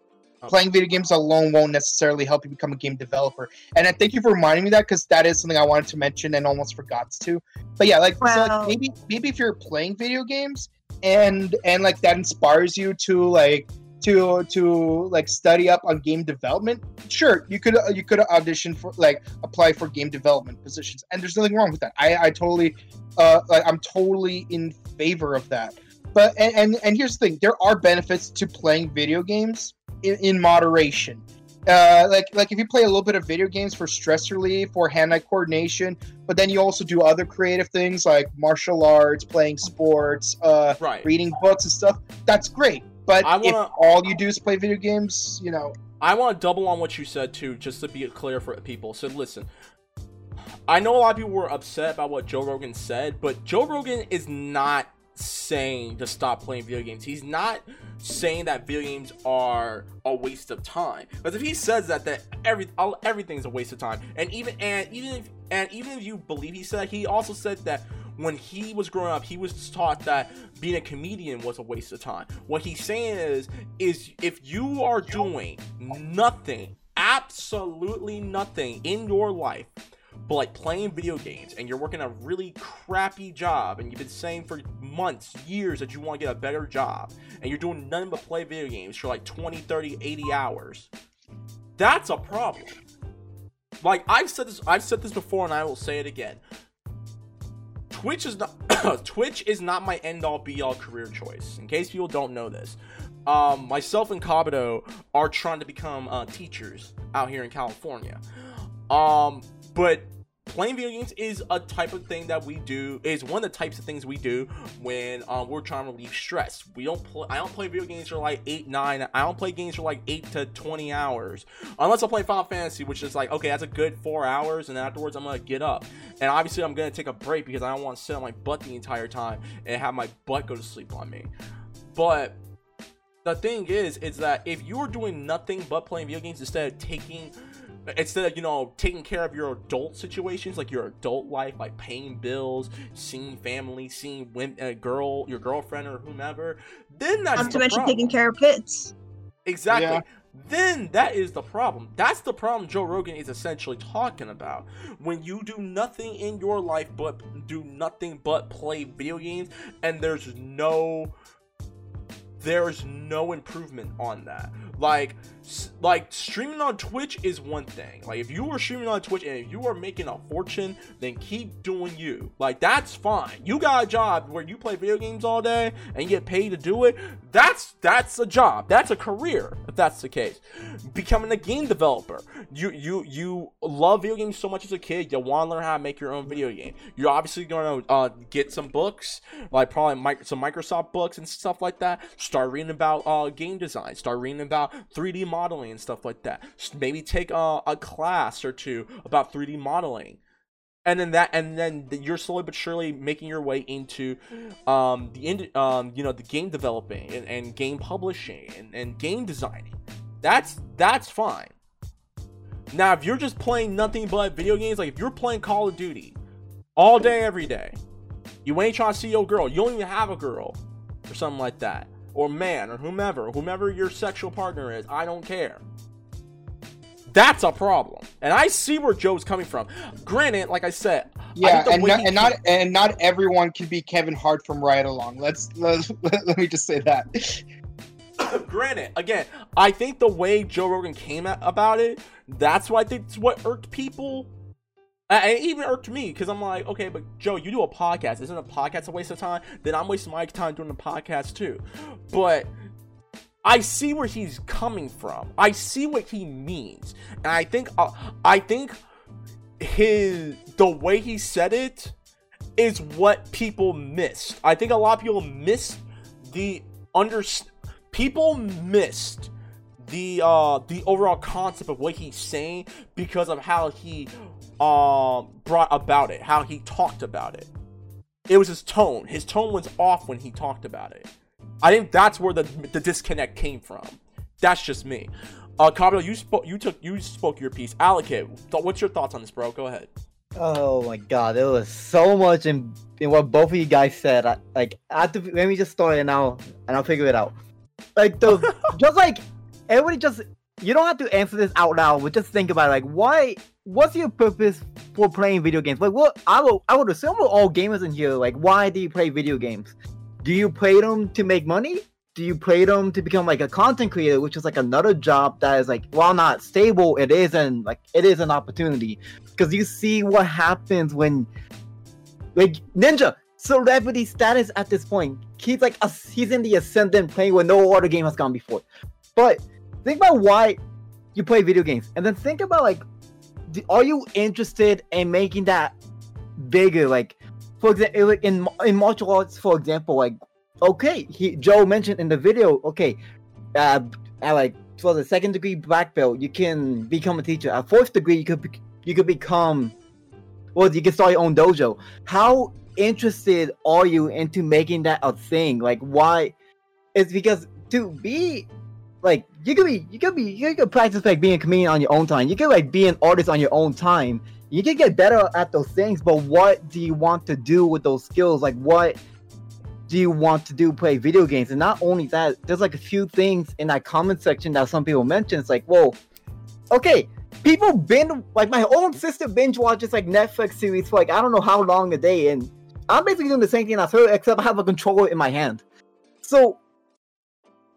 Playing video games alone won't necessarily help you become a game developer. And i thank you for reminding me that because that is something i wanted to mention and almost forgot to. But yeah like, so like maybe maybe if you're playing video games and and like that inspires you to like to to like study up on game development sure you could you could audition for like apply for game development positions. And there's nothing wrong with that. I i totally uh like i'm totally in favor of that. But and and, and here's the thing. There are benefits to playing video games in, in moderation uh, like like if you play a little bit of video games for stress relief or hand-eye coordination, but then you also do other creative things like martial arts, playing sports, uh, right. reading books and stuff. That's great. But I if wanna- all you do is play video games, you know, I want to double on what you said too, just to be clear for people. So listen, I know a lot of people were upset about what Joe Rogan said, but Joe Rogan is not saying to stop playing video games. He's not saying that video games are a waste of time. Because if he says that, that every all, everything's a waste of time, and even and even if and even if you believe he said, he also said that when he was growing up, he was taught that being a comedian was a waste of time. What he's saying is, is if you are doing nothing, absolutely nothing in your life, but like playing video games and you're working a really crappy job and you've been saying for months, years that you want to get a better job and you're doing nothing but play video games for like 20, 30, 80 hours, that's a problem. Like I've said this I've said this before and I will say it again. Twitch is not (coughs) Twitch is not my end all be all career choice. In case people don't know this, um, myself and Kabuto are trying to become uh, teachers out here in California. Um, but playing video games is a type of thing that we do is one of the types of things we do when um, we're trying to relieve stress. We don't play i don't play video games for like 8 9 i don't play games for like 8 to 20 hours. Unless i play final fantasy which is like okay that's a good 4 hours and afterwards i'm gonna get up. And obviously i'm gonna take a break because i don't want to sit on my butt the entire time and have my butt go to sleep on me. But the thing is is that if you're doing nothing but playing video games instead of taking instead of you know taking care of your adult situations like your adult life like paying bills seeing family seeing women, a uh, girl your girlfriend or whomever then that's Not the to mention problem. taking care of pits. exactly Yeah. then that is the problem that's the problem joe rogan is essentially talking about when you do nothing in your life but do nothing but play video games and there's no there's no improvement on that like s- like streaming on twitch is one thing. Like if you are streaming on twitch and if you are making a fortune then keep doing you. Like that's fine. You got a job where you play video games all day and get paid to do it. That's that's a job. That's a career if that's the case. Becoming a game developer. You you you love video games so much as a kid you want to learn how to make your own video game. You're obviously going to uh, get some books like probably mic- some microsoft books and stuff like that. Start reading about uh, game design. Start reading about 3d modeling and stuff like that. Maybe take uh, a class or two about 3d modeling. And then that and then you're slowly but surely making your way into um the ind- um you know the game developing and, and game publishing and, and game designing. That's that's fine. Now if you're just playing nothing but video games like if you're playing call of duty all day every day you ain't trying to see your girl. You don't even have a girl or something like that or man or whomever whomever your sexual partner is i don't care that's a problem and i see where joe's coming from granted like i said Yeah, the and and not and not everyone can be Kevin Hart from Ride Along. Let's (laughs) let, let, me just say that. (coughs) granted, again, I think the way Joe Rogan came at, about it, that's what I think is what irked people. It even irked me because I'm like, okay, but Joe, you do a podcast. Isn't a podcast a waste of time? Then I'm wasting my time doing the podcast too. But I see where he's coming from. I see what he means, and I think, uh, I think his the way he said it is what people missed. I think a lot of people missed the under people missed the uh the overall concept of what he's saying because of how he um brought about it, how he talked about it. It was his tone. His tone was off when he talked about it. I think that's where the the disconnect came from. That's just me. Uh, Kabuto, you spoke. You took. You spoke your piece. Alec, th- what's your thoughts on this, bro? Go ahead. Oh my god, there was so much in, in what both of you guys said. I, like, I have to, let me just start it now, and I'll figure it out. Like the, (laughs) just like everybody, just you don't have to answer this out loud, but just think about it. Like, why? What's your purpose for playing video games? Like, what? I will, I would assume we're all gamers in here. Like, why do you play video games? Do you play them to make money? Do you play them to become like a content creator, which is like another job that is like, while not stable, it is an like it is an opportunity because you see what happens when like ninja celebrity status at this point he's like a, he's in the ascendant playing where no other game has gone before but think about why you play video games and then think about like do, are you interested in making that bigger like for example in in martial arts for example like okay he joe mentioned in the video okay uh at like for the second degree black belt you can become a teacher at fourth degree you could be, you could become well you can start your own dojo how interested are you into making that a thing? Like why? It's because to be like you could be you could be you could practice like being a comedian on your own time. You could like be an artist on your own time. You can get better at those things, but what do you want to do with those skills? Like what do you want to do play video games? And not only that, there's like a few things in that comment section that some people mention. It's like, whoa, okay, people binge like my own sister binge watches like Netflix series for like I don't know how long a day, and I'm basically doing the same thing as her, except I have a controller in my hand. So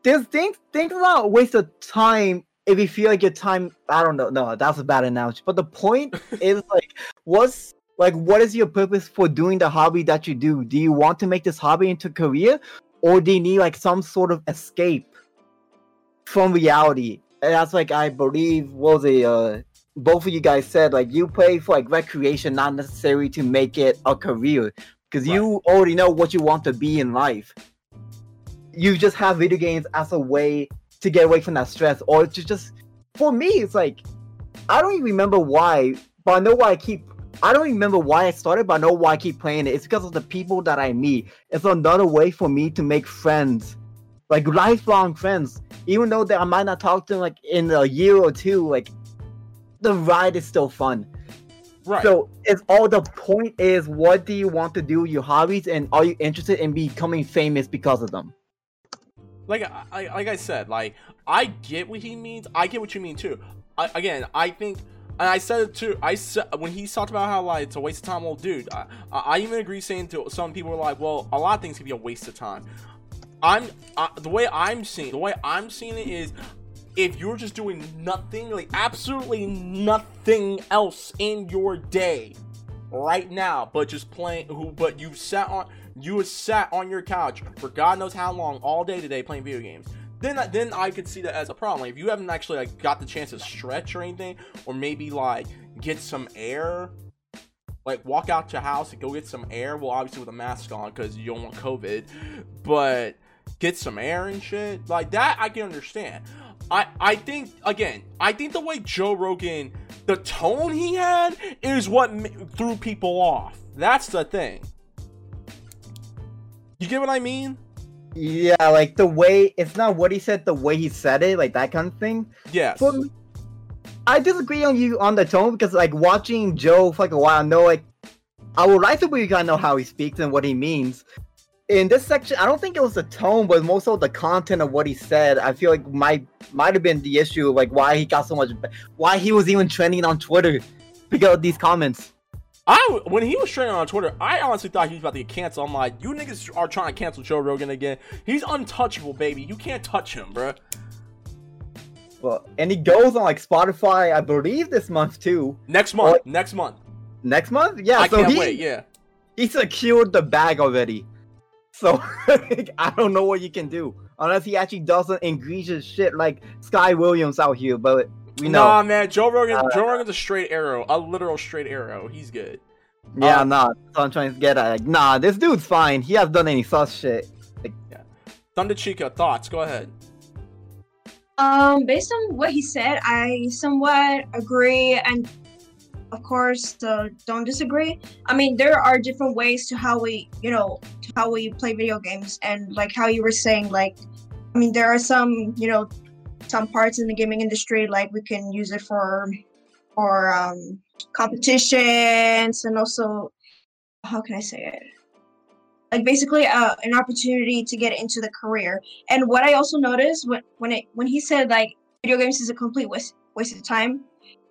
there's things things are not a waste of time if you feel like your time I don't know, no, that's a bad analogy. But the point (laughs) is like what's like what is your purpose for doing the hobby that you do? Do you want to make this hobby into a career? Or do you need like some sort of escape from reality? And that's like I believe was a uh both of you guys said like you play for like recreation, not necessarily to make it a career. Because you already know what you want to be in life. You just have video games as a way to get away from that stress, or to just for me, it's like I don't even remember why, but I know why I keep. I don't remember why I started, but I know why I keep playing it. It's because of the people that I meet. It's another way for me to make friends, like lifelong friends. Even though that I might not talk to them like in a year or two, like the ride is still fun. Right. So it's all the point is what do you want to do your hobbies and are you interested in becoming famous because of them? Like I, like I said, like I get what he means. I get what you mean too. I, again, I think, and I said it too. I said when he talked about how like it's a waste of time, well, dude, I, I even agree saying to some people are like, well, a lot of things can be a waste of time. I'm the way I'm seeing the way I'm seeing it is if you're just doing nothing, like absolutely nothing else in your day right now, but just playing who but you've sat on you have sat on your couch for God knows how long all day today playing video games. Then, then I could see that as a problem. Like, if you haven't actually like got the chance to stretch or anything, or maybe like get some air, like walk out your house and go get some air. Well, obviously with a mask on because you don't want COVID, but get some air and shit like that. I can understand. I I think again, I think the way Joe Rogan, the tone he had is what threw people off. That's the thing. You get what I mean? Yeah, like the way it's not what he said, the way he said it, like that kind of thing. Yes. Me, I disagree on you on the tone because like watching Joe for like a while, I know like I would like to believe of know how he speaks and what he means. In this section, I don't think it was the tone, but more so the content of what he said. I feel like might might have been the issue, like why he got so much, why he was even trending on Twitter because of these comments. I when he was trending on Twitter, I honestly thought he was about to get canceled. I'm like, you niggas are trying to cancel Joe Rogan again. He's untouchable, baby. You can't touch him, bruh. Well, and he goes on like Spotify, I believe this month too. Next month. next month. Next month? Yeah. I so can't he, wait. Yeah. He secured the bag already. So (laughs) I don't know what you can do unless he actually doesn't egregious shit like Sky Williams out here. But we know. Nah, man. Joe Rogan. Uh, Joe Rogan's a straight arrow, a literal straight arrow. He's good. Yeah, Uh, nah. That's what I'm trying to get at. Like, nah, this dude's fine. He hasn't done any sus shit. Like, Thunder Chica, thoughts? Go ahead. Um, based on what he said, I somewhat agree, and of course, uh, don't disagree. I mean, there are different ways to how we, you know, to how we play video games, and like how you were saying, like, I mean, there are some, you know, some parts in the gaming industry, like we can use it for, for um, competitions, and also, how can I say it? like basically uh, an opportunity to get into the career. And what I also noticed when when it when he said like video games is a complete waste waste of time,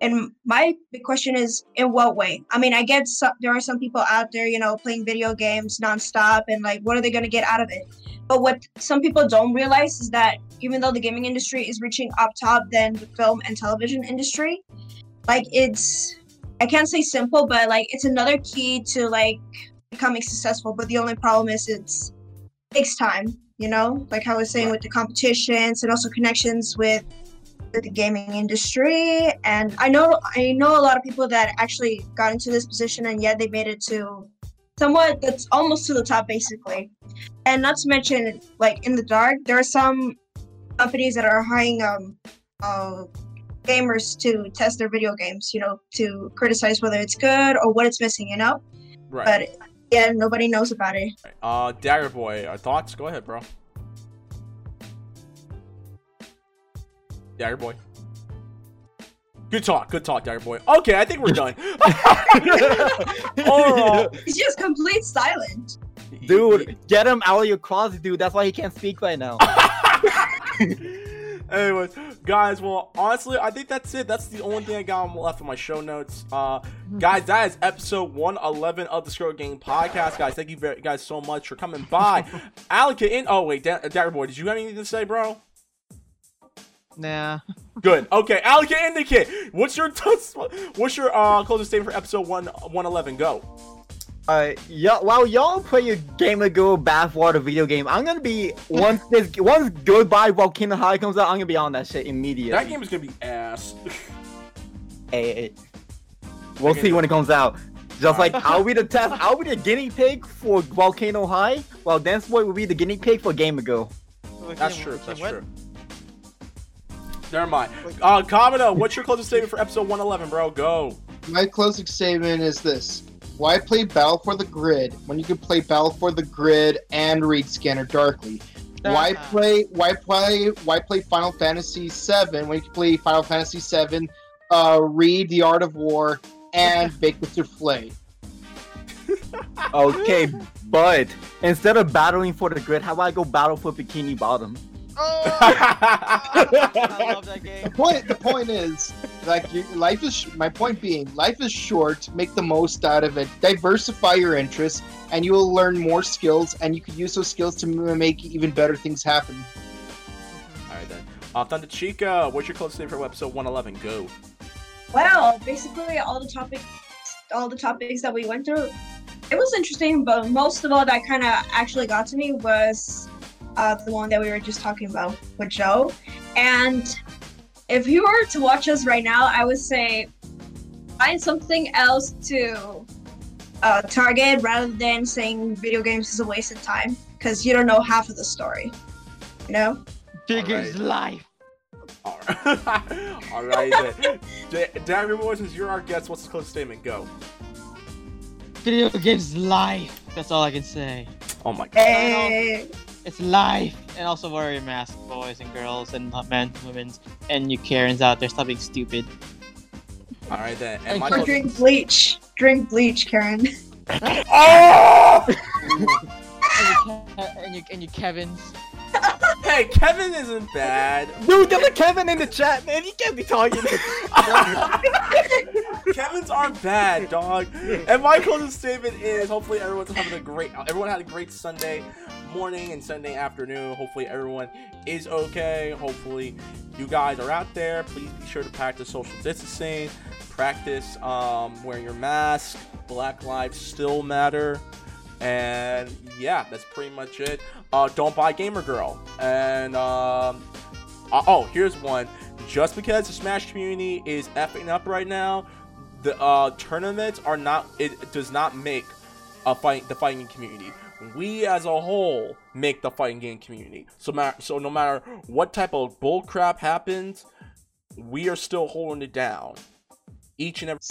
and my big question is in what way? I mean, I get some, there are some people out there, you know, playing video games nonstop, and like, what are they gonna get out of it? But what some people don't realize is that even though the gaming industry is reaching up top than the film and television industry, like it's I can't say simple, but like it's another key to like becoming successful. But the only problem is it's takes time, you know, like how I was saying with the competitions and also connections with with the gaming industry. And I know I know a lot of people that actually got into this position and yet they made it to somewhat that's almost to the top basically. And not to mention like in the dark, there are some companies that are hiring um uh gamers to test their video games, you know, to criticize whether it's good or what it's missing, you know? Right. But Yeah, nobody knows about it. Uh, Dagger Boy, our thoughts? Go ahead, bro. Dagger Boy. Good talk, good talk, Dagger Boy. Okay, I think we're done. (laughs) (laughs) oh, He's just complete silent. Dude, get him out of your closet, dude. That's why he can't speak right now. (laughs) Anyways, guys, well, honestly, I think that's it. That's the only thing I got left in my show notes. Uh, guys, that is episode 111 of the Scrub Club podcast. Guys, thank you very, guys so much for coming by. Alec, in. Oh, wait, da- Dagger Boy, did you have anything to say, bro? Nah. (laughs) Good. Okay, Alec, indicate. What's your what's your uh closing statement for episode one 111? Go. Uh, yeah, while y'all play your Gamer Girl Bathwater video game, I'm gonna be once this (laughs) once Goodbye Volcano High comes out, I'm gonna be on that shit immediately. That game is gonna be ass. (laughs) Hey, hey, we'll see when it comes out. Just like I'll be the test, I'll be the guinea pig for Volcano High, while Dance Boy will be the guinea pig for Gamer Girl. That's true. That's true. Never mind. Uh, Kamino, what's your closing statement for episode 111, bro? Go. My closing statement is this. Why play Battle for the Grid when you can play Battle for the Grid and read Scanner Darkly? Why play why play why play Final Fantasy VII when you can play Final Fantasy VII, uh, read The Art of War, and (laughs) bake the souffle? Okay, but instead of battling for the grid, how about I go battle for Bikini Bottom? (laughs) I love that game. The point the point is like you, life is sh- my point being life is short. Make the most out of it. Diversify your interests, and you will learn more skills, and you can use those skills to make even better things happen. All right then. Uh, Thunder Chica, what's your closing statement for episode 111? Go. Well, basically all the topics, all the topics that we went through, it was interesting. But most of all that kind of actually got to me was uh, the one that we were just talking about with Joe. And if you were to watch us right now, I would say find something else to uh, target rather than saying video games is a waste of time because you don't know half of the story. You know. Figures life. All right. (laughs) All right then. Da- Dagger Boy, since you're our guest, what's the closing statement? Go. Video games life. That's all I can say. Oh my god. Hey. It's life. And also wear your mask, boys and girls and men, and women, and you Karens out there. Stop being stupid. All right then. And my Or drink bleach. Drink bleach, Karen. (laughs) Oh! And you, and you, and you Kevin's. Hey, Kevin isn't bad. Dude, there's a Kevin in the chat, man. You can't be talking. (laughs) Kevin's aren't bad, dog. And my closing statement is: hopefully everyone's having a great. Everyone had a great Sunday morning and Sunday afternoon. Hopefully everyone is okay. Hopefully you guys are out there. Please be sure to practice social distancing. Practice um, wearing your mask. Black lives still matter. And yeah, that's pretty much it. Uh, don't buy Gamer Girl. And um, uh, oh, here's one. Just because the Smash community is effing up right now, the uh, tournaments are not. It does not make a fight the fighting community. We as a whole make the fighting game community. So ma- so no matter what type of bull crap happens, we are still holding it down. Each and every.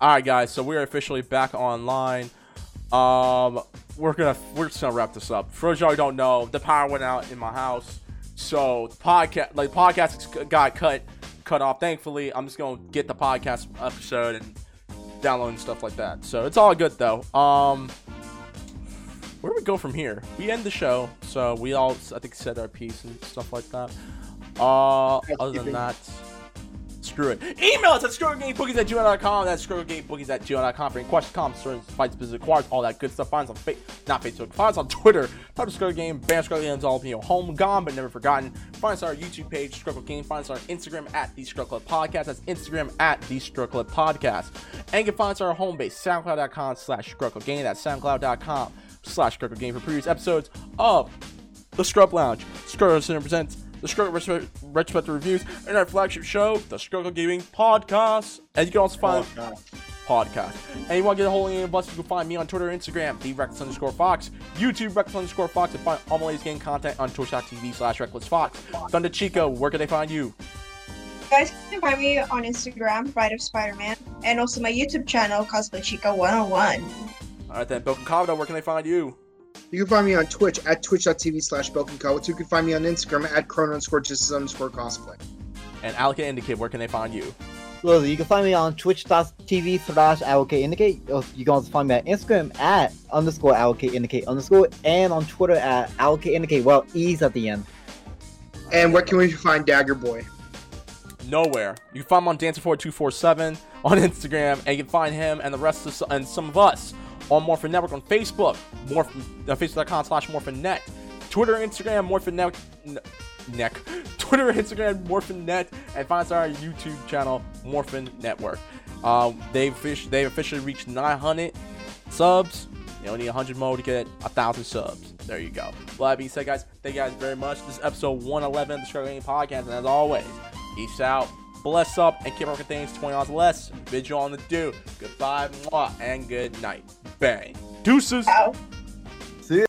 All right, guys. So we're officially back online. Um, we're gonna we're just gonna wrap this up. For those y'all who don't know, the power went out in my house, so the podcast like the podcast got cut cut off. Thankfully, I'm just gonna get the podcast episode and download and stuff like that. So it's all good though. Um, where do we go from here? We end the show, so we all I think said our piece and stuff like that. Uh, other than that. Screw it. Email us at screwgamebookies at gmail.com. That's screwgamebookies at gmail.com for any questions, comments, concerns, fights, business, acquires, all that good stuff. Find us on fa- not Facebook. Find us on Twitter. Type of Scrub Club Game, ban Scrub Club Games, all you know, home gone but never forgotten. Find us on our YouTube page, Scrub Club Game. Find us on Instagram at the Scrub Club Podcast. That's Instagram at the Scrub Club Podcast. And you can find us on our home base, soundcloud.com slash Scrub Club Game. That's soundcloud.com slash Scrub Club Game for previous episodes of the Scrub Lounge. Scrub Club Center presents the Struggle Retro- Retrospective Reviews, and our flagship show, the Struggle Gaming Podcast. And you can also find podcast. And you want to get a hold of any of us, you can find me on Twitter and Instagram, the Reckless underscore Fox, YouTube Reckless underscore Fox, and find all my latest game content on twitch.tv slash Reckless Fox. Thunder Chico, where can they find you? You guys can find me on Instagram, Bride of Spider-Man, and also my YouTube channel, Cosplay Chica 101. All right then, Bouken Kabuto, where can they find you? You can find me on Twitch at twitch.tv slash BoukenKabuto. You can find me on Instagram at chrono underscore justice underscore cosplay. And Allocate Indicate, where can they find you? Well, you can find me on twitch.tv slash indicate. You can also find me on Instagram at underscore indicate underscore and on Twitter at indicate. Well, E's at the end. And where can we find Dagger Boy? Nowhere. You can find him on Dancer4247 on Instagram, and you can find him and the rest of and some of us on Morphin Network on Facebook, Morphin, uh, Facebook.com slash MorphinNet, Twitter, Instagram, MorphinNet, neck, (laughs) Twitter, Instagram, MorphinNet, and find us on our YouTube channel, Morphin Network. Um, they've fish, they've officially reached 900 subs. You only need 100 more to get a thousand subs. There you go. Well, that being said, guys, thank you guys very much. This is episode 111 of the Struggle Game Podcast, and as always, peace out, bless up, and keep working things 20 hours less. Vigil on the do. Goodbye, mwah, and good night. Bang. Deuces. Ow. See ya.